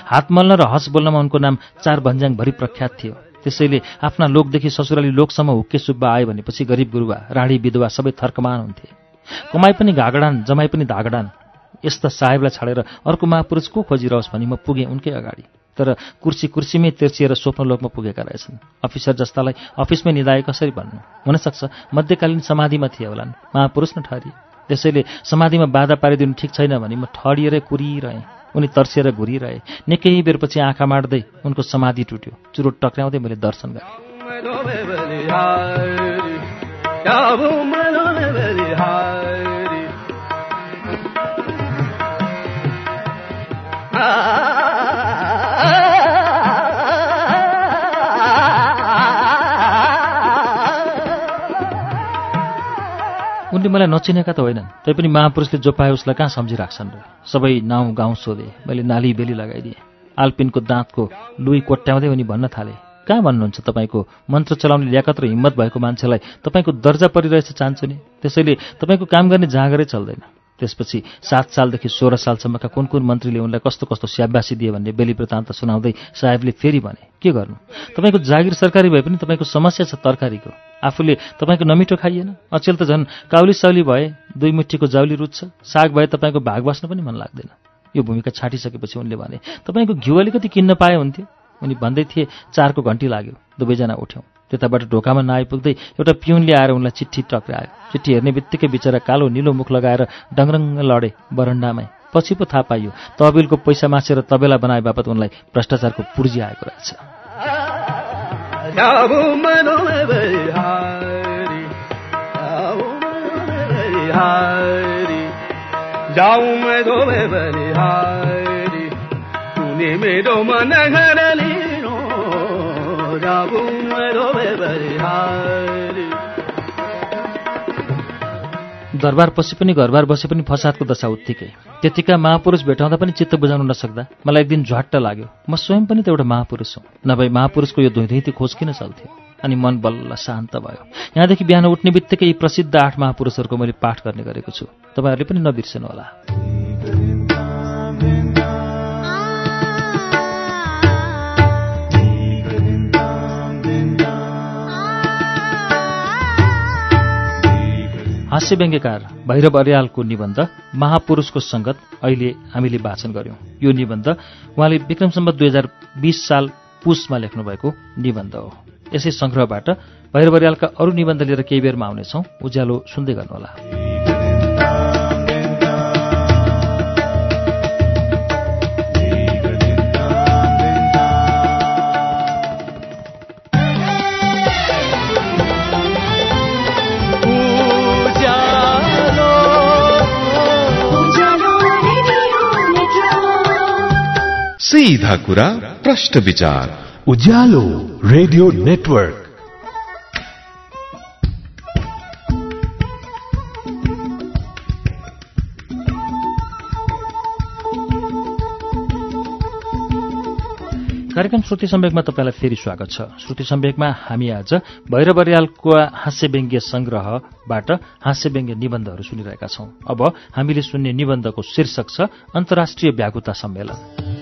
हात मल्न र हस बोल्नमा उनको नाम चार भन्ज्याङभरि प्रख्यात थियो। त्यसैले आफ्ना लोकदेखि ससुराली लोकसम्म हुक्के सुब्बा आयो भनेपछि गरिब गुरुवा राडी विधवा सबै थर्कमान हुन्थे। कमाई पनि घागडान जमाई पनि धागडान। यस्ता साहेबलाई छाडेर अर्को महापुरुष को खोजिरहोस् भनी म पुगेँ उनकै अगाडि। तर कुर्सी कुर्सीमै तेर्सिएर स्वप्नलोकमा पुगेका रहेछन्। अफिसर जस्तालाई अफिसमै निधाए कसरी भन्नु? हुनसक्छ मध्यकालीन समाधिमा थिए होलान्। महापुरुष न ठहरिए। त्यसैले समाधिमा बाधा पारिदिनु ठिक छैन भने म ठडिएरै कुरिरहेँ। उनी तर्सिएर घुरिरहे। निकै बेरपछि आँखा माड्दै उनको समाधि टुट्यो। चुरोट टक्राउँदै मैले दर्शन गरेँ। उनले मलाई नचिनेका त होइनन्। तैपनि महापुरुषले जो पाए उसलाई कहाँ सम्झिराख्छन् र? सबै नाउँ गाउँ सोधे। मैले नाली बेली लगाइदिएँ। आल्पिनको दाँतको लुई कोट्याउँदै उनी भन्न थाले कहाँ भन्नुहुन्छ तपाईँको? मन्त्र चलाउने ल्याकत र हिम्मत भएको मान्छेलाई तपाईँको दर्जा परिरहेछ चाहन्छु नि। त्यसैले तपाईँको काम गर्ने जाँगरै चल्दैन। त्यसपछि सात सालदेखि सोह्र सालसम्मका कुन कुन मन्त्रीले उनलाई कस्तो कस्तो स्याबासी दिए भन्ने बेली वृत्तान्त सुनाउँदै साहेबले फेरि भने के गर्नु? तपाईँको जागिर सरकारी भए पनि तपाईँको समस्या छ तरकारीको। आफूले तपाईँको नमिठो खाइएन। अचेल त झन् काउली साउली भए दुई मुठीको जाउली रुच्छ। साग भए तपाईँको भाग बस्न पनि मन लाग्दैन। यो भूमिका छाटिसकेपछि उनले भने तपाईँको घिउ अलिकति किन्न पाए हुन्थ्यो। उनी भन्दै थिए चारको घन्टी लाग्यो। दुवैजना उठ्यौँ। त्यताबाट ढोकामा नआइपुग्दै एउटा पिउनले आएर उनलाई चिठी टक्रायो। चिठी हेर्ने बित्तिकै बिचरा कालो निलो मुख लगाएर डङरङ्ग लडे बरन्डामै। पछि पो थाहा पाइयो तहबिलको पैसा मासेर तबेला बनाए बापत उनलाई भ्रष्टाचारको पुर्जी आएको रहेछ। मेरो मन दरबार पछि पनि घरबार बसे पनि फसादको दशा उत्तिकै। त्यतिका महापुरुष भेटाउँदा पनि चित्त बुझाउन नसक्दा मलाई एक दिन झट्ट लाग्यो। म स्वयं पनि त एउटा महापुरुष हुँ। नभए महापुरुषको यो धुइधुइती खोज किन चल्थ्यो अनि मन बल्ल शान्त भयो। यहाँदेखि बिहान उठ्ने बित्तिकै यी प्रसिद्ध आठ महापुरुषहरूको मैले पाठ गर्ने गरेको छु। तपाईँहरूले पनि नबिर्सनु होला हास्य व्यङ्ग्यकार भैरव अर्यालको निबन्ध महापुरुषको सङ्गत अहिले हामीले वाचन गर्यौं। यो निबन्ध उहाँले विक्रमसम्म दुई हजार बिस साल पुसमा लेख्नुभएको निबन्ध हो। यसै सङ्ग्रहबाट भैरव अर्यालका अरू निबन्ध लिएर केही बेरमा आउनेछौँ। उज्यालो सुन्दै गर्नुहोला। सीधा कुरा प्रश्न विचार। Ujyaalo radio network. कार्यक्रम श्रुति सम्वेकमा तपाईँलाई फेरि स्वागत छ। श्रुति सम्वेकमा हामी आज भैरव बरियालको हास्य व्यङ्ग्य संग्रहबाट हास्य व्यङ्ग्य निबन्धहरू सुनिरहेका छौं। अब हामीले सुन्ने निबन्धको शीर्षक छ अन्तर्राष्ट्रिय व्याकुता सम्मेलन।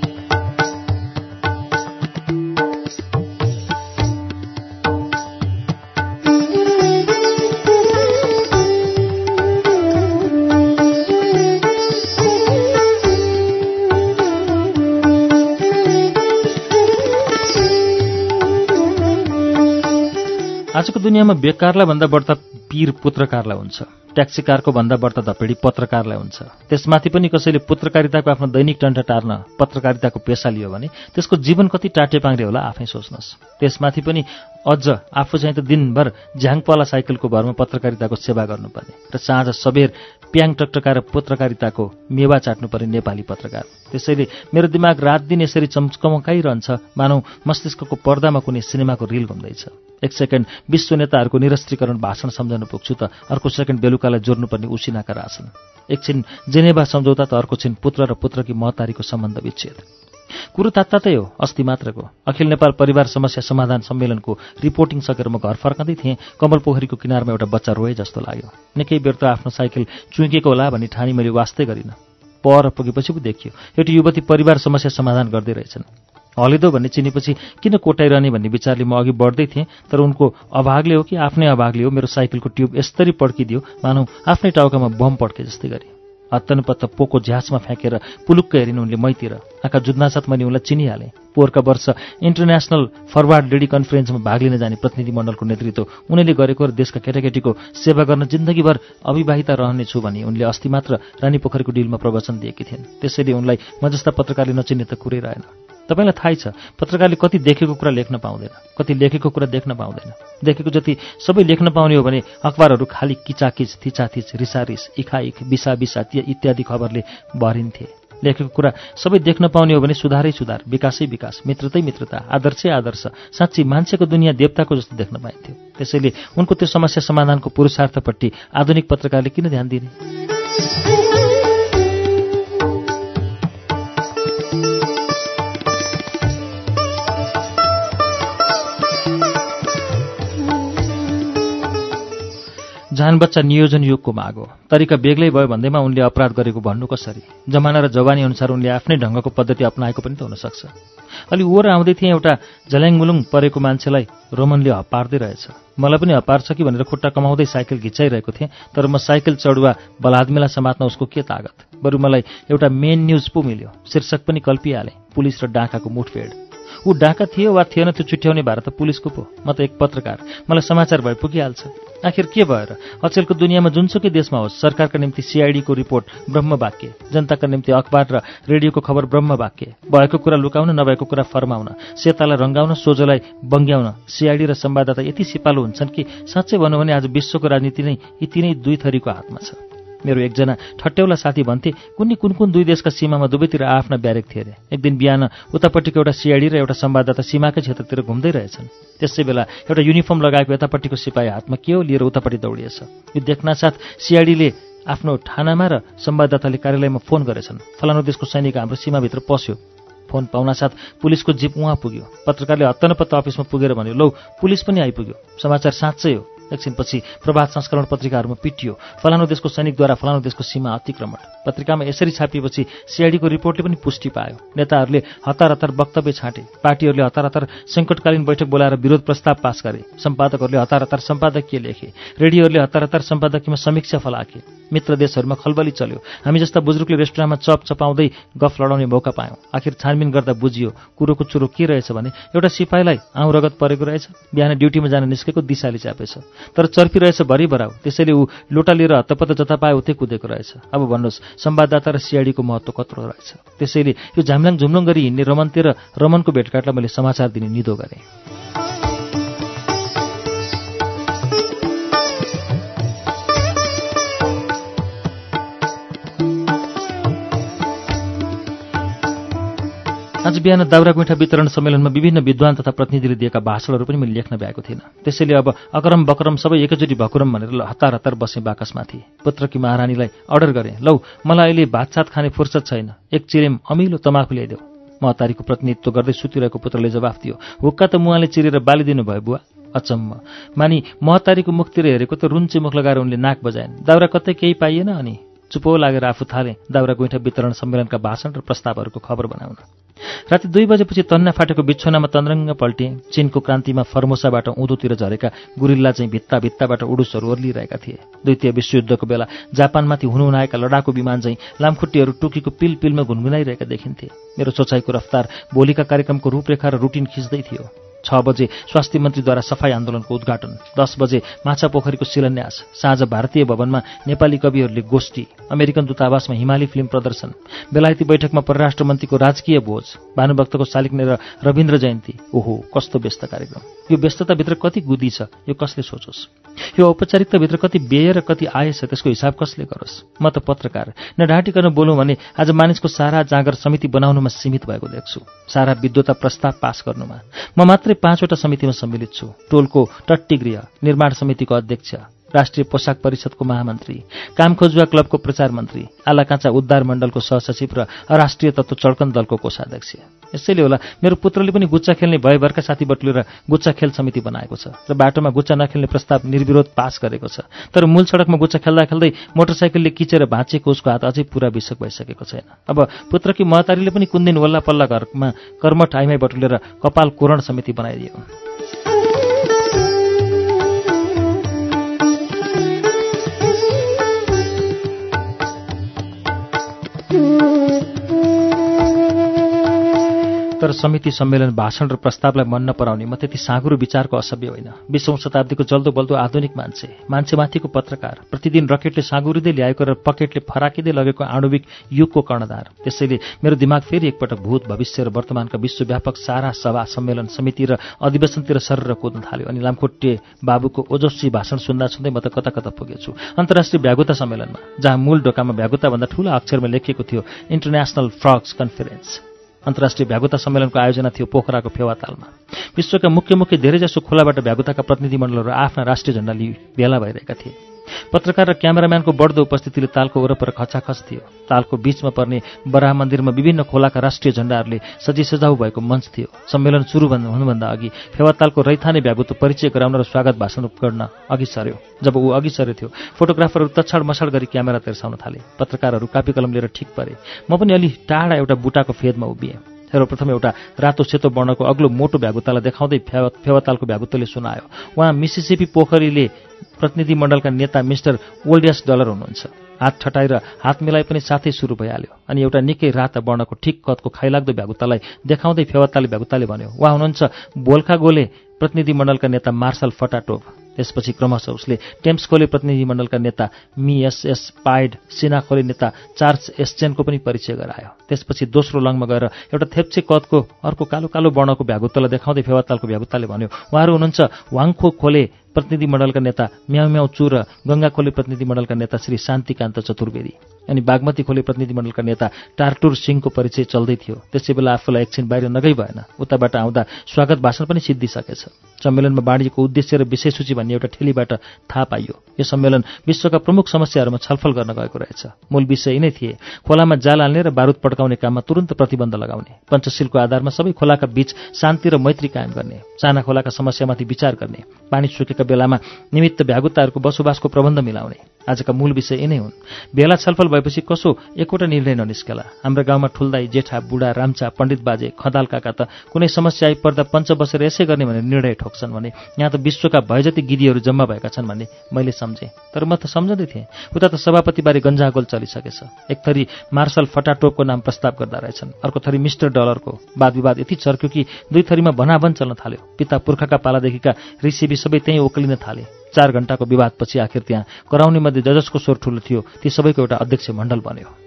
आजको दुनियाँमा बेकारलाई भन्दा बढ्ता पीर पुत्रकारलाई हुन्छ। ट्याक्सी कारको भन्दा बढ्ता धपेडी पत्रकारलाई हुन्छ। त्यसमाथि पनि कसैले पत्रकारिताको आफ्नो दैनिक टन्ट टार्न पत्रकारिताको पेसा लियो भने त्यसको जीवन कति टाटेपाङ्रे होला आफै सोच्नुहोस्। त्यसमाथि पनि अझ आफू चाहिँ त दिनभर झ्याङपाला साइकलको भरमा पत्रकारिताको सेवा गर्नुपर्ने र साँझ सबेर प्याङ टकटकाएर पत्रकारिताको मेवा चाट्नुपर्ने नेपाली पत्रकार। त्यसैले मेरो दिमाग रात दिन यसरी चम्चकमकाइरहन्छ मानौ मस्तिष्कको पर्दामा कुनै सिनेमाको रिल घुम्दैछ। एक सेकेन्ड विश्व नेताहरूको निरस्त्रीकरण भाषण सम्झन पुग्छु त अर्को सेकेन्ड बेलुकालाई जोड्नुपर्ने उसिनाका राछन् एकछिन जेनेभा सम्झौता त अर्को छिन पुत्र र पुत्रकी महतारीको सम्बन्ध विच्छेद। कुरो तात्तातै हो अस्ति मात्रको। अखिल नेपाल परिवार समस्या समाधान सम्मेलनको रिपोर्टिङ सकेर म घर फर्कँदै थिएँ कमल पोखरीको किनारमा एउटा बच्चा रोए जस्तो लाग्यो। निकै बेर त आफ्नो साइकल चुइकेको होला भन्ने ठानी मैले वास्तै गरिनँ। पर पुगेपछि पो देखियो एउटा युवती परिवार समस्या समाधान गर्दै रहेछन्। हलिदो भन्ने चिनेपछि किन कोटाइरहने भन्ने विचारले म अघि बढ्दै थिएँ तर उनको अभागले हो कि आफ्नै अभागले हो मेरो साइकलको ट्युब यस्तरी पड्किदियो। मानौ आफ्नै टाउकामा बम पड्के जस्तै गरी। हत्तनपत्त पोको झ्यासमा फ्याँकेर पुलुक्क हेरिन् उनले मैतिर। आँखा जुत्नासाथ मैले उनलाई चिनिहालेँ। पोहोरका वर्ष इन्टरनेसनल फरवार्ड लेडी कन्फरेन्समा भाग लिन जाने प्रतिनिधिमण्डलको नेतृत्व उनले गरेको र देशका केटाकेटीको सेवा गर्न जिन्दगीभर अविवाहिता रहनेछु भनी उनले अस्ति मात्र रानी पोखरीको डिलमा प्रवचन दिएकी थिइन्। त्यसैले उनलाई म जस्ता पत्रकारले नचिन्ने त कुरै रहेन। तपाईँलाई थाहै छ पत्रकारले कति देखेको कुरा लेख्न पाउँदैन कति लेखेको कुरा देख्न पाउँदैन। देखेको जति सबै लेख्न पाउने हो भने अखबारहरू खालि किचाकिच थिचाथिच रिसारिस इखाइख बिसा बिसा इत्यादि खबरले भरिन्थे। लेखेको कुरा सबै देख्न पाउने हो भने सुधारै सुधार विकासै विकास मित्रतै मित्रता आदर्शै आदर्श साँच्ची मान्छेको दुनियाँ देवताको जस्तो देख्न पाइन्थ्यो। त्यसैले उनको त्यो समस्या समाधानको पुरुषार्थपट्टि आधुनिक पत्रकारले किन ध्यान दिने? जान बच्चा नियोजन युगको माग हो। तरिका बेग्लै भयो भन्दैमा उनले अपराध गरेको भन्नु कसरी? जमाना र जवानी अनुसार उनले आफ्नै ढङ्गको पद्धति अप्नाएको पनि त हुनसक्छ। अलि ओर आउँदै थिएँ एउटा झल्याङमुलुङ परेको मान्छेलाई रोमनले हपार्दै रहेछ। मलाई पनि हपार्छ कि भनेर खुट्टा कमाउँदै साइकल घिचाइरहेको थिएँ तर म साइकल चढुवा बलादमीलाई समात्न उसको के तागत? बरु मलाई एउटा मेन न्युज पो मिल्यो। शीर्षक पनि कल्पिहालेँ पुलिस र डाँकाको मुठभेड। ऊ डाँका थियो वा थिएन त्यो चुट्याउने भार त पुलिसको पो। म त एक पत्रकार। मलाई समाचार भए पुगिहाल्छ आखिर के भएर? अचेलको दुनियाँमा जुनसुकै देशमा होस् सरकारका निम्ति सिआइडीको रिपोर्ट ब्रह्मवाक्य जनताका निम्ति अखबार र रेडियोको खबर ब्रह्मवाक्य। भएको कुरा लुकाउन नभएको कुरा फर्माउन सेतालाई रङ्गाउन सोझोलाई बङ्ग्याउन सिआइडी र संवाददाता यति सिपालु हुन्छन् कि साँच्चै भनौँ भने आज विश्वको राजनीति नै यी तिनै दुई थरीको हातमा छ। मेरो एकजना ठट्यौला साथी भन्थे कुनै कुन कुन दुई देशका सीमामा दुवैतिर आफ्ना ब्यारेक थिए अरे एक दिन बिहान उतापट्टिको एउटा सिआइडी र एउटा संवाददाता सीमाकै क्षेत्रतिर घुम्दै रहेछन्। त्यसै बेला एउटा युनिफर्म लगाएको यतापट्टिको सिपाही हातमा के हो? लिएर उतापट्टि दौडिएछ। यो देख्नासाथ सिआइडीले आफ्नो ठानामा र संवाददाताले कार्यालयमा फोन गरेछन्। फलानु देशको सैनिक हाम्रो सीमाभित्र पस्यो। फोन पाउनासाथ पुलिसको जिप उहाँ पुग्यो। पत्रकारले हत्तनपत्त अफिसमा पुगेर भन्यो लौ पुलिस पनि आइपुग्यो। समाचार साँच्चै हो। एकछिनपछि प्रभात संस्करण पत्रिकाहरूमा पिटियो। फलानु देशको सैनिकद्वारा फलानु देशको सीमा अतिक्रमण। पत्रिकामा यसरी छापिएपछि सिआइडीको रिपोर्टले पनि पुष्टि पायो। नेताहरूले हतार हतार वक्तव्य छाँटे। पार्टीहरूले हतार हतार सङ्कटकालीन बैठक बोलाएर विरोध प्रस्ताव पास गरे। सम्पादकहरूले हतार हतार सम्पादकीय लेखे। रेडियोहरूले हतार हतार सम्पादकीयमा समीक्षा फलाके। मित्र देशहरूमा खलबली चल्यो। हामी जस्ता बुजुर्गले रेस्टुरेन्टमा चप चपाउँदै गफ लडाउने मौका पायौँ। आखिर छानबिन गर्दा बुझियो कुरोको चुरो के रहेछ भने एउटा सिपाहीलाई आउँ रगत परेको रहेछ। बिहान ड्युटीमा जान निस्केको दिशाले चापेछ तर चर्पी रहेछ भरि भराउ। त्यसैले ऊ लोटा लिएर हत्तपत्त जता पाए उतै कुदेको रहेछ। अब भन्नुहोस् संवाददाता र सिआइडीको महत्त्व कत्रो रहेछ। त्यसैले यो झामलाङ झुम्लुङ गरी हिँड्ने रमनतिर रमनको भेटघाटलाई मैले समाचार दिने निदो गरेँ। आज बिहान दाउरा गुइठा वितरण सम्मेलनमा विभिन्न विद्वान तथा प्रतिनिधिले दिएका भाषणहरू पनि मैले लेख्न भ्याएको थिइनँ। त्यसैले अब अकरम बकरम सबै एकैचोटि भकुरम भनेर हतार हतार बसेँ बाकसमाथि। पुत्रकी महारानीलाई अर्डर गरेँ। लौ मलाई अहिले भातसात खाने फुर्सद छैन। एक चिरेम अमिलो तमाखु ल्याइदेऊ। महतारीको प्रतिनिधित्व गर्दै सुतिरहेको पुत्रले जवाफ दियो। हुक्का त मुहाले चिरेर बालिदिनु भयो बुवा। अचम्म। मानि महतारीको मुखतिर हेरेको त रुन्चे मुख लगाएर उनले नाक बजाएन् दाउरा कतै केही पाइएन अनि? चुपो लागेर आफू थाले दाउरा गुइठा वितरण सम्मेलनका भाषण र प्रस्तावहरूको खबर बनाउन। राति दुई बजेपछि तन्ना फाटेको बिछोनामा तन्द्रङ्ग पल्टिए चिनको क्रान्तिमा फर्मोसाबाट उँधोतिर झरेका गुरिल्ला चाहिँ भित्ता भित्ताबाट उडुसहरू ओर्लिरहेका थिए। द्वितीय विश्वयुद्धको बेला जापानमाथि हुनुहुन आएका लडाकु विमान चाहिँ लामखुट्टीहरू टुकीको पिल पिलमा गुनगुनाइरहेका देखिन्थे। मेरो सोचाइको रफ्तार भोलिका कार्यक्रमको रूपरेखा र रुटिन खिच्दै थियो। छ बजे स्वास्थ्य मन्त्रीद्वारा सफाई आन्दोलनको उद्घाटन दस बजे माछा पोखरीको शिलान्यास साँझ भारतीय भवनमा नेपाली कविहरूले गोष्ठी अमेरिकन दूतावासमा हिमाली फिल्म प्रदर्शन बेलायती बैठकमा परराष्ट्र मन्त्रीको राजकीय भोज भानुभक्तको शालिग्ने र रविन्द्र जयन्ती ओहो कस्तो व्यस्त कार्यक्रम। यो व्यस्तताभित्र कति गुदी छ यो कसले सोचोस्? यो औपचारिकताभित्र कति व्यय र कति आएछ त्यसको हिसाब कसले गरोस्? म त पत्रकार न ढाँटिकन बोलौँ भने आज मानिसको सारा जाँगर समिति बनाउनुमा सीमित भएको देख्छु। सारा विद्वता प्रस्ताव पास गर्नुमा। म पाँचवटा समितिमा सम्मिलित छु। टोलको टट्टीगृह निर्माण समितिको अध्यक्ष। राष्ट्रिय पोसाक परिषदको महामन्त्री काम खोजुवा क्लबको प्रचार मन्त्री आलाकाँचा उद्धार मण्डलको सहसचिव र राष्ट्रिय तत्व चड्कन दलको कोषाध्यक्ष। यसैले होला मेरो पुत्रले पनि गुच्चा खेल्ने भयभरका साथी बटुलेर गुच्चा खेल समिति बनाएको छ र बाटोमा गुच्चा नखेल्ने प्रस्ताव निर्विरोध पास गरेको छ। तर मूल सडकमा गुच्चा खेल्दा खेल्दै मोटरसाइकलले किचेर भाँचेको उसको हात अझै पुरा विषक भइसकेको छैन। अब पुत्रकी महतारीले पनि कुन दिन वल्ला पल्ला घरमा कर्मठ आइमाई बटुलेर कपाल कोरण समिति बनाइदियो। Thank you. तर समिति सम्मेलन भाषण र प्रस्तावलाई मन नपराउने म त्यति साँगुरो विचारको असभ्य होइन। बिसौँ शताब्दीको जल्दो बल्दो आधुनिक मान्छे मान्छेमाथिको पत्रकार प्रतिदिन रकेटले साँगुरिँदै ल्याएको र पकेटले फराकिँदै लगेको आणुविक युगको कर्णधार। त्यसैले मेरो दिमाग फेरि एकपटक भूत भविष्य र वर्तमानका विश्वव्यापक सारा सभा सम्मेलन समिति र अधिवेशनतिर सरेर कुद्न थाल्यो अनि लामखुट्टे बाबुको ओजस्वी भाषण सुन्दा सुन्दै म त कता कता पुगेछु। अन्तर्राष्ट्रिय भ्यागुता सम्मेलनमा जहाँ मूल ढोकामा भ्यागुताभन्दा ठूला अक्षरमा लेखिएको थियो इन्टरनेसनल फ्रग्स कन्फरेन्स। अन्तर्राष्ट्रिय भ्यागुता सम्मेलनको आयोजना थियो पोखराको फेवातालमा। विश्वका मुख्य मुख्य धेरैजसो खोलाबाट भ्यागुताका प्रतिनिधिमण्डलहरू आफ्ना राष्ट्रिय झण्डा लिई भेला भइरहेका थिए। पत्रकार र क्यामेराम्यानको बढ्दो उपस्थितिले तालको वरपर खचाखच थियो। तालको बीचमा पर्ने बराह मन्दिरमा विभिन्न खोलाका राष्ट्रिय झण्डाहरूले सजी सजाउ भएको मञ्च थियो। सम्मेलन सुरु हुनुभन्दा अघि फेवातालको रैथाने भ्यागुतो परिचय गराउन र स्वागत भाषण गर्न अघि सर्यो जब ऊ अघि सरे थियो फोटोग्राफरहरू तछाड मछाड गरी क्यामेरा तेर्साउन थाले। पत्रकारहरू कापी कलम लिएर ठिक परे। म पनि अलि टाढा एउटा बुटाको फेदमा उभिएँ। सर्वप्रथम एउटा रातो सेतो वर्णको अग्लो मोटो भ्यागुतालाई देखाउँदै फेवातालको भ्यागुतोले सुनायो उहाँ मिसिसिपी पोखरीले प्रतिनिधिमण्डलका नेता मिस्टर ओल्डियस डलर हुनुहुन्छ। हात ठटाएर हात मिलाइ पनि साथै सुरु भइहाल्यो। अनि एउटा निकै राता वर्णको ठिक कदको खाइलाग्दो भ्यागुतालाई देखाउँदै फेवाताले भ्यागुताले भन्यो उहाँ हुनुहुन्छ बोल्खा गोले! प्रतिनिधिमण्डलका नेता मार्शल फटाटोभ। त्यसपछि क्रमशः उसले टेम्स खोले प्रतिनिधिमण्डलका नेता मी एस एस पाइड सिना खोले नेता चार्ल्स एसचेनको पनि परिचय गरायो। त्यसपछि दोस्रो लङमा गएर एउटा थेप्चे कदको अर्को कालो कालो वर्णको भ्यागुत्तलाई देखाउँदै फेवातालको भ्यागुत्ताले भन्यो उहाँहरू हुनुहुन्छ वाङखो खोले प्रतिनिधिमण्डलका नेता म्याउ म्याउ चु र गङ्गा खोले प्रतिनिधिमण्डलका नेता श्री शान्तिकान्त चतुर्वेदी। अनि बागमती खोले प्रतिनिधिमण्डलका नेता टारटुर सिंहको परिचय चल्दै थियो। त्यसै बेला आफूलाई एकछिन बाहिर नगई भएन। उताबाट आउँदा स्वागत भाषण पनि सिद्धिसकेछ। सम्मेलनमा वाणिज्यको उद्देश्य र विषय सूची भन्ने एउटा ठेलीबाट थाहा पाइयो। यो सम्मेलन विश्वका प्रमुख समस्याहरूमा छलफल गर्न गएको रहेछ। मूल विषय यिनै थिए। खोलामा जाल हाल्ने र बारुद पड्काउने काममा तुरन्त प्रतिबन्ध लगाउने। पञ्चशीलको आधारमा सबै खोलाका बीच शान्ति र मैत्री कायम गर्ने। साना खोलाका समस्यामाथि विचार गर्ने। पानी सुकेका बेलामा निमित्त भ्यागुताहरूको बसोबासको प्रबन्ध मिलाउने। आजका मूल विषय यिनै हुन्। बेला छलफल भएपछि कसो एकवटा निर्णय ननिस्केला। हाम्रो गाउँमा ठुल्दाई जेठा बुढा राम्चा पण्डित बाजे खदाल काका त कुनै समस्या आइपर्दा पञ्च बसेर यसै गर्ने भनेर निर्णय ठोक्छन् भने यहाँ त विश्वका भए जति गिदीहरू जम्मा भएका छन् भन्ने मैले सम्झेँ। तर म त सम्झँदै थिएँ उता त सभापतिबारे गन्जागोल चलिसकेछ। एक थरी मार्शल फटाटोपको नाम प्रस्ताव गर्दा रहेछन्। अर्को थरी मिस्टर डलरको वाद विवाद यति चर्क्यो कि दुई थरीमा भनाभन चल्न थाल्यो। पिता पुर्खाका पालादेखिका ऋषिबी सबै त्यहीँ ओक्लिन थाले। चार घण्टाको विवादपछि आखिर त्यहाँ कराउने मध्ये जजसको स्वर ठुलो थियो। ती सबैको एउटा अध्यक्ष मण्डल बन्यो।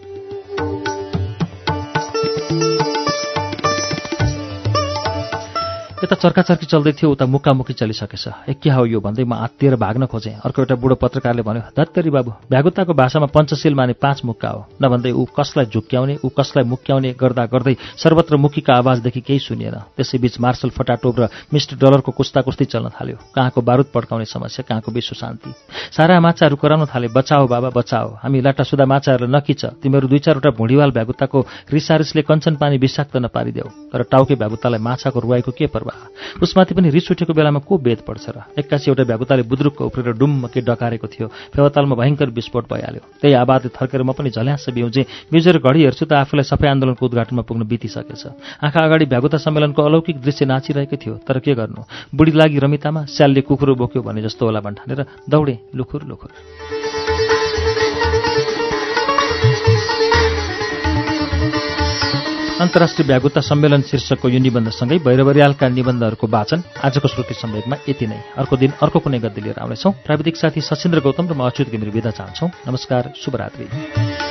यता चर्काचर्की चल्दै थियो उता मुक्कामुक्की चलिसकेछ। ए के हो यो भन्दै म आत्तिएर भाग्न खोजेँ। अर्को एउटा बुढो पत्रकारले भन्यो धत्तरी बाबु भ्यागुताको भाषामा पञ्चशील माने पाँच मुक्का हो? नभन्दै ऊ कसलाई झुक्क्याउने ऊ कसलाई मुक्क्याउने गर्दा गर्दै सर्वत्र मुखीका आवाजदेखि केही सुनिएन। त्यसैबीच मार्शल फटाटोप र मिस्टर डलरको कुस्ता कुस्ती चल्न थाल्यो। कहाँको बारुद पड्काउने समस्या कहाँको विश्व शान्ति। सारा माछाहरू कराउन थाले बचाओ बाबा बचाओ। हामी लाटासुदा माछाहरूलाई नकिच तिमीहरू दुई चारवटा भुँडीवाल भ्यागुताको रिसारिसले कञ्चन पानी विषाक्त नपारिदेऊ। तर टाउके भ्यागुतालाई माछाको रुवाईको के पर्वा उसमाथि पनि रिस उठेको बेलामा को बेद पड्छ र? एक्कासी एउटा बुद्रुकको उफ्रेर डुम्म के डकारेको थियो। फेवातालमा भयङ्कर विस्फोट भइहाल्यो। त्यही आवाजले थर्केर म पनि झल्यास बिउजे। बिउजेर घडी हेर्छु त आफूलाई सफाई आन्दोलनको उद्घाटनमा पुग्न बितिसकेछ। आँखा अगाडि भ्यागुता सम्मेलनको अलौकिक दृश्य नाचिरहेकै थियो। तर के गर्नु? बुढी लागि रमितामा स्यालले कुकुरो बोक्यो भने जस्तो होला भन्ठानेर दौडे लुखुर लुखुर। अन्तर्राष्ट्रिय व्यागुता सम्मेलन शीर्षकको यो निबन्धसँगै भैरवरियालका निबन्धहरूको वाचन आजको श्रुति सम्वेकमा यति नै। अर्को दिन अर्को कुनै गद्दी लिएर आउनेछौँ। प्राविधिक साथी सचिन्द्र गौतम र म अच्युत घिमिर विदा चाहन्छौँ। नमस्कार शुभरात्री।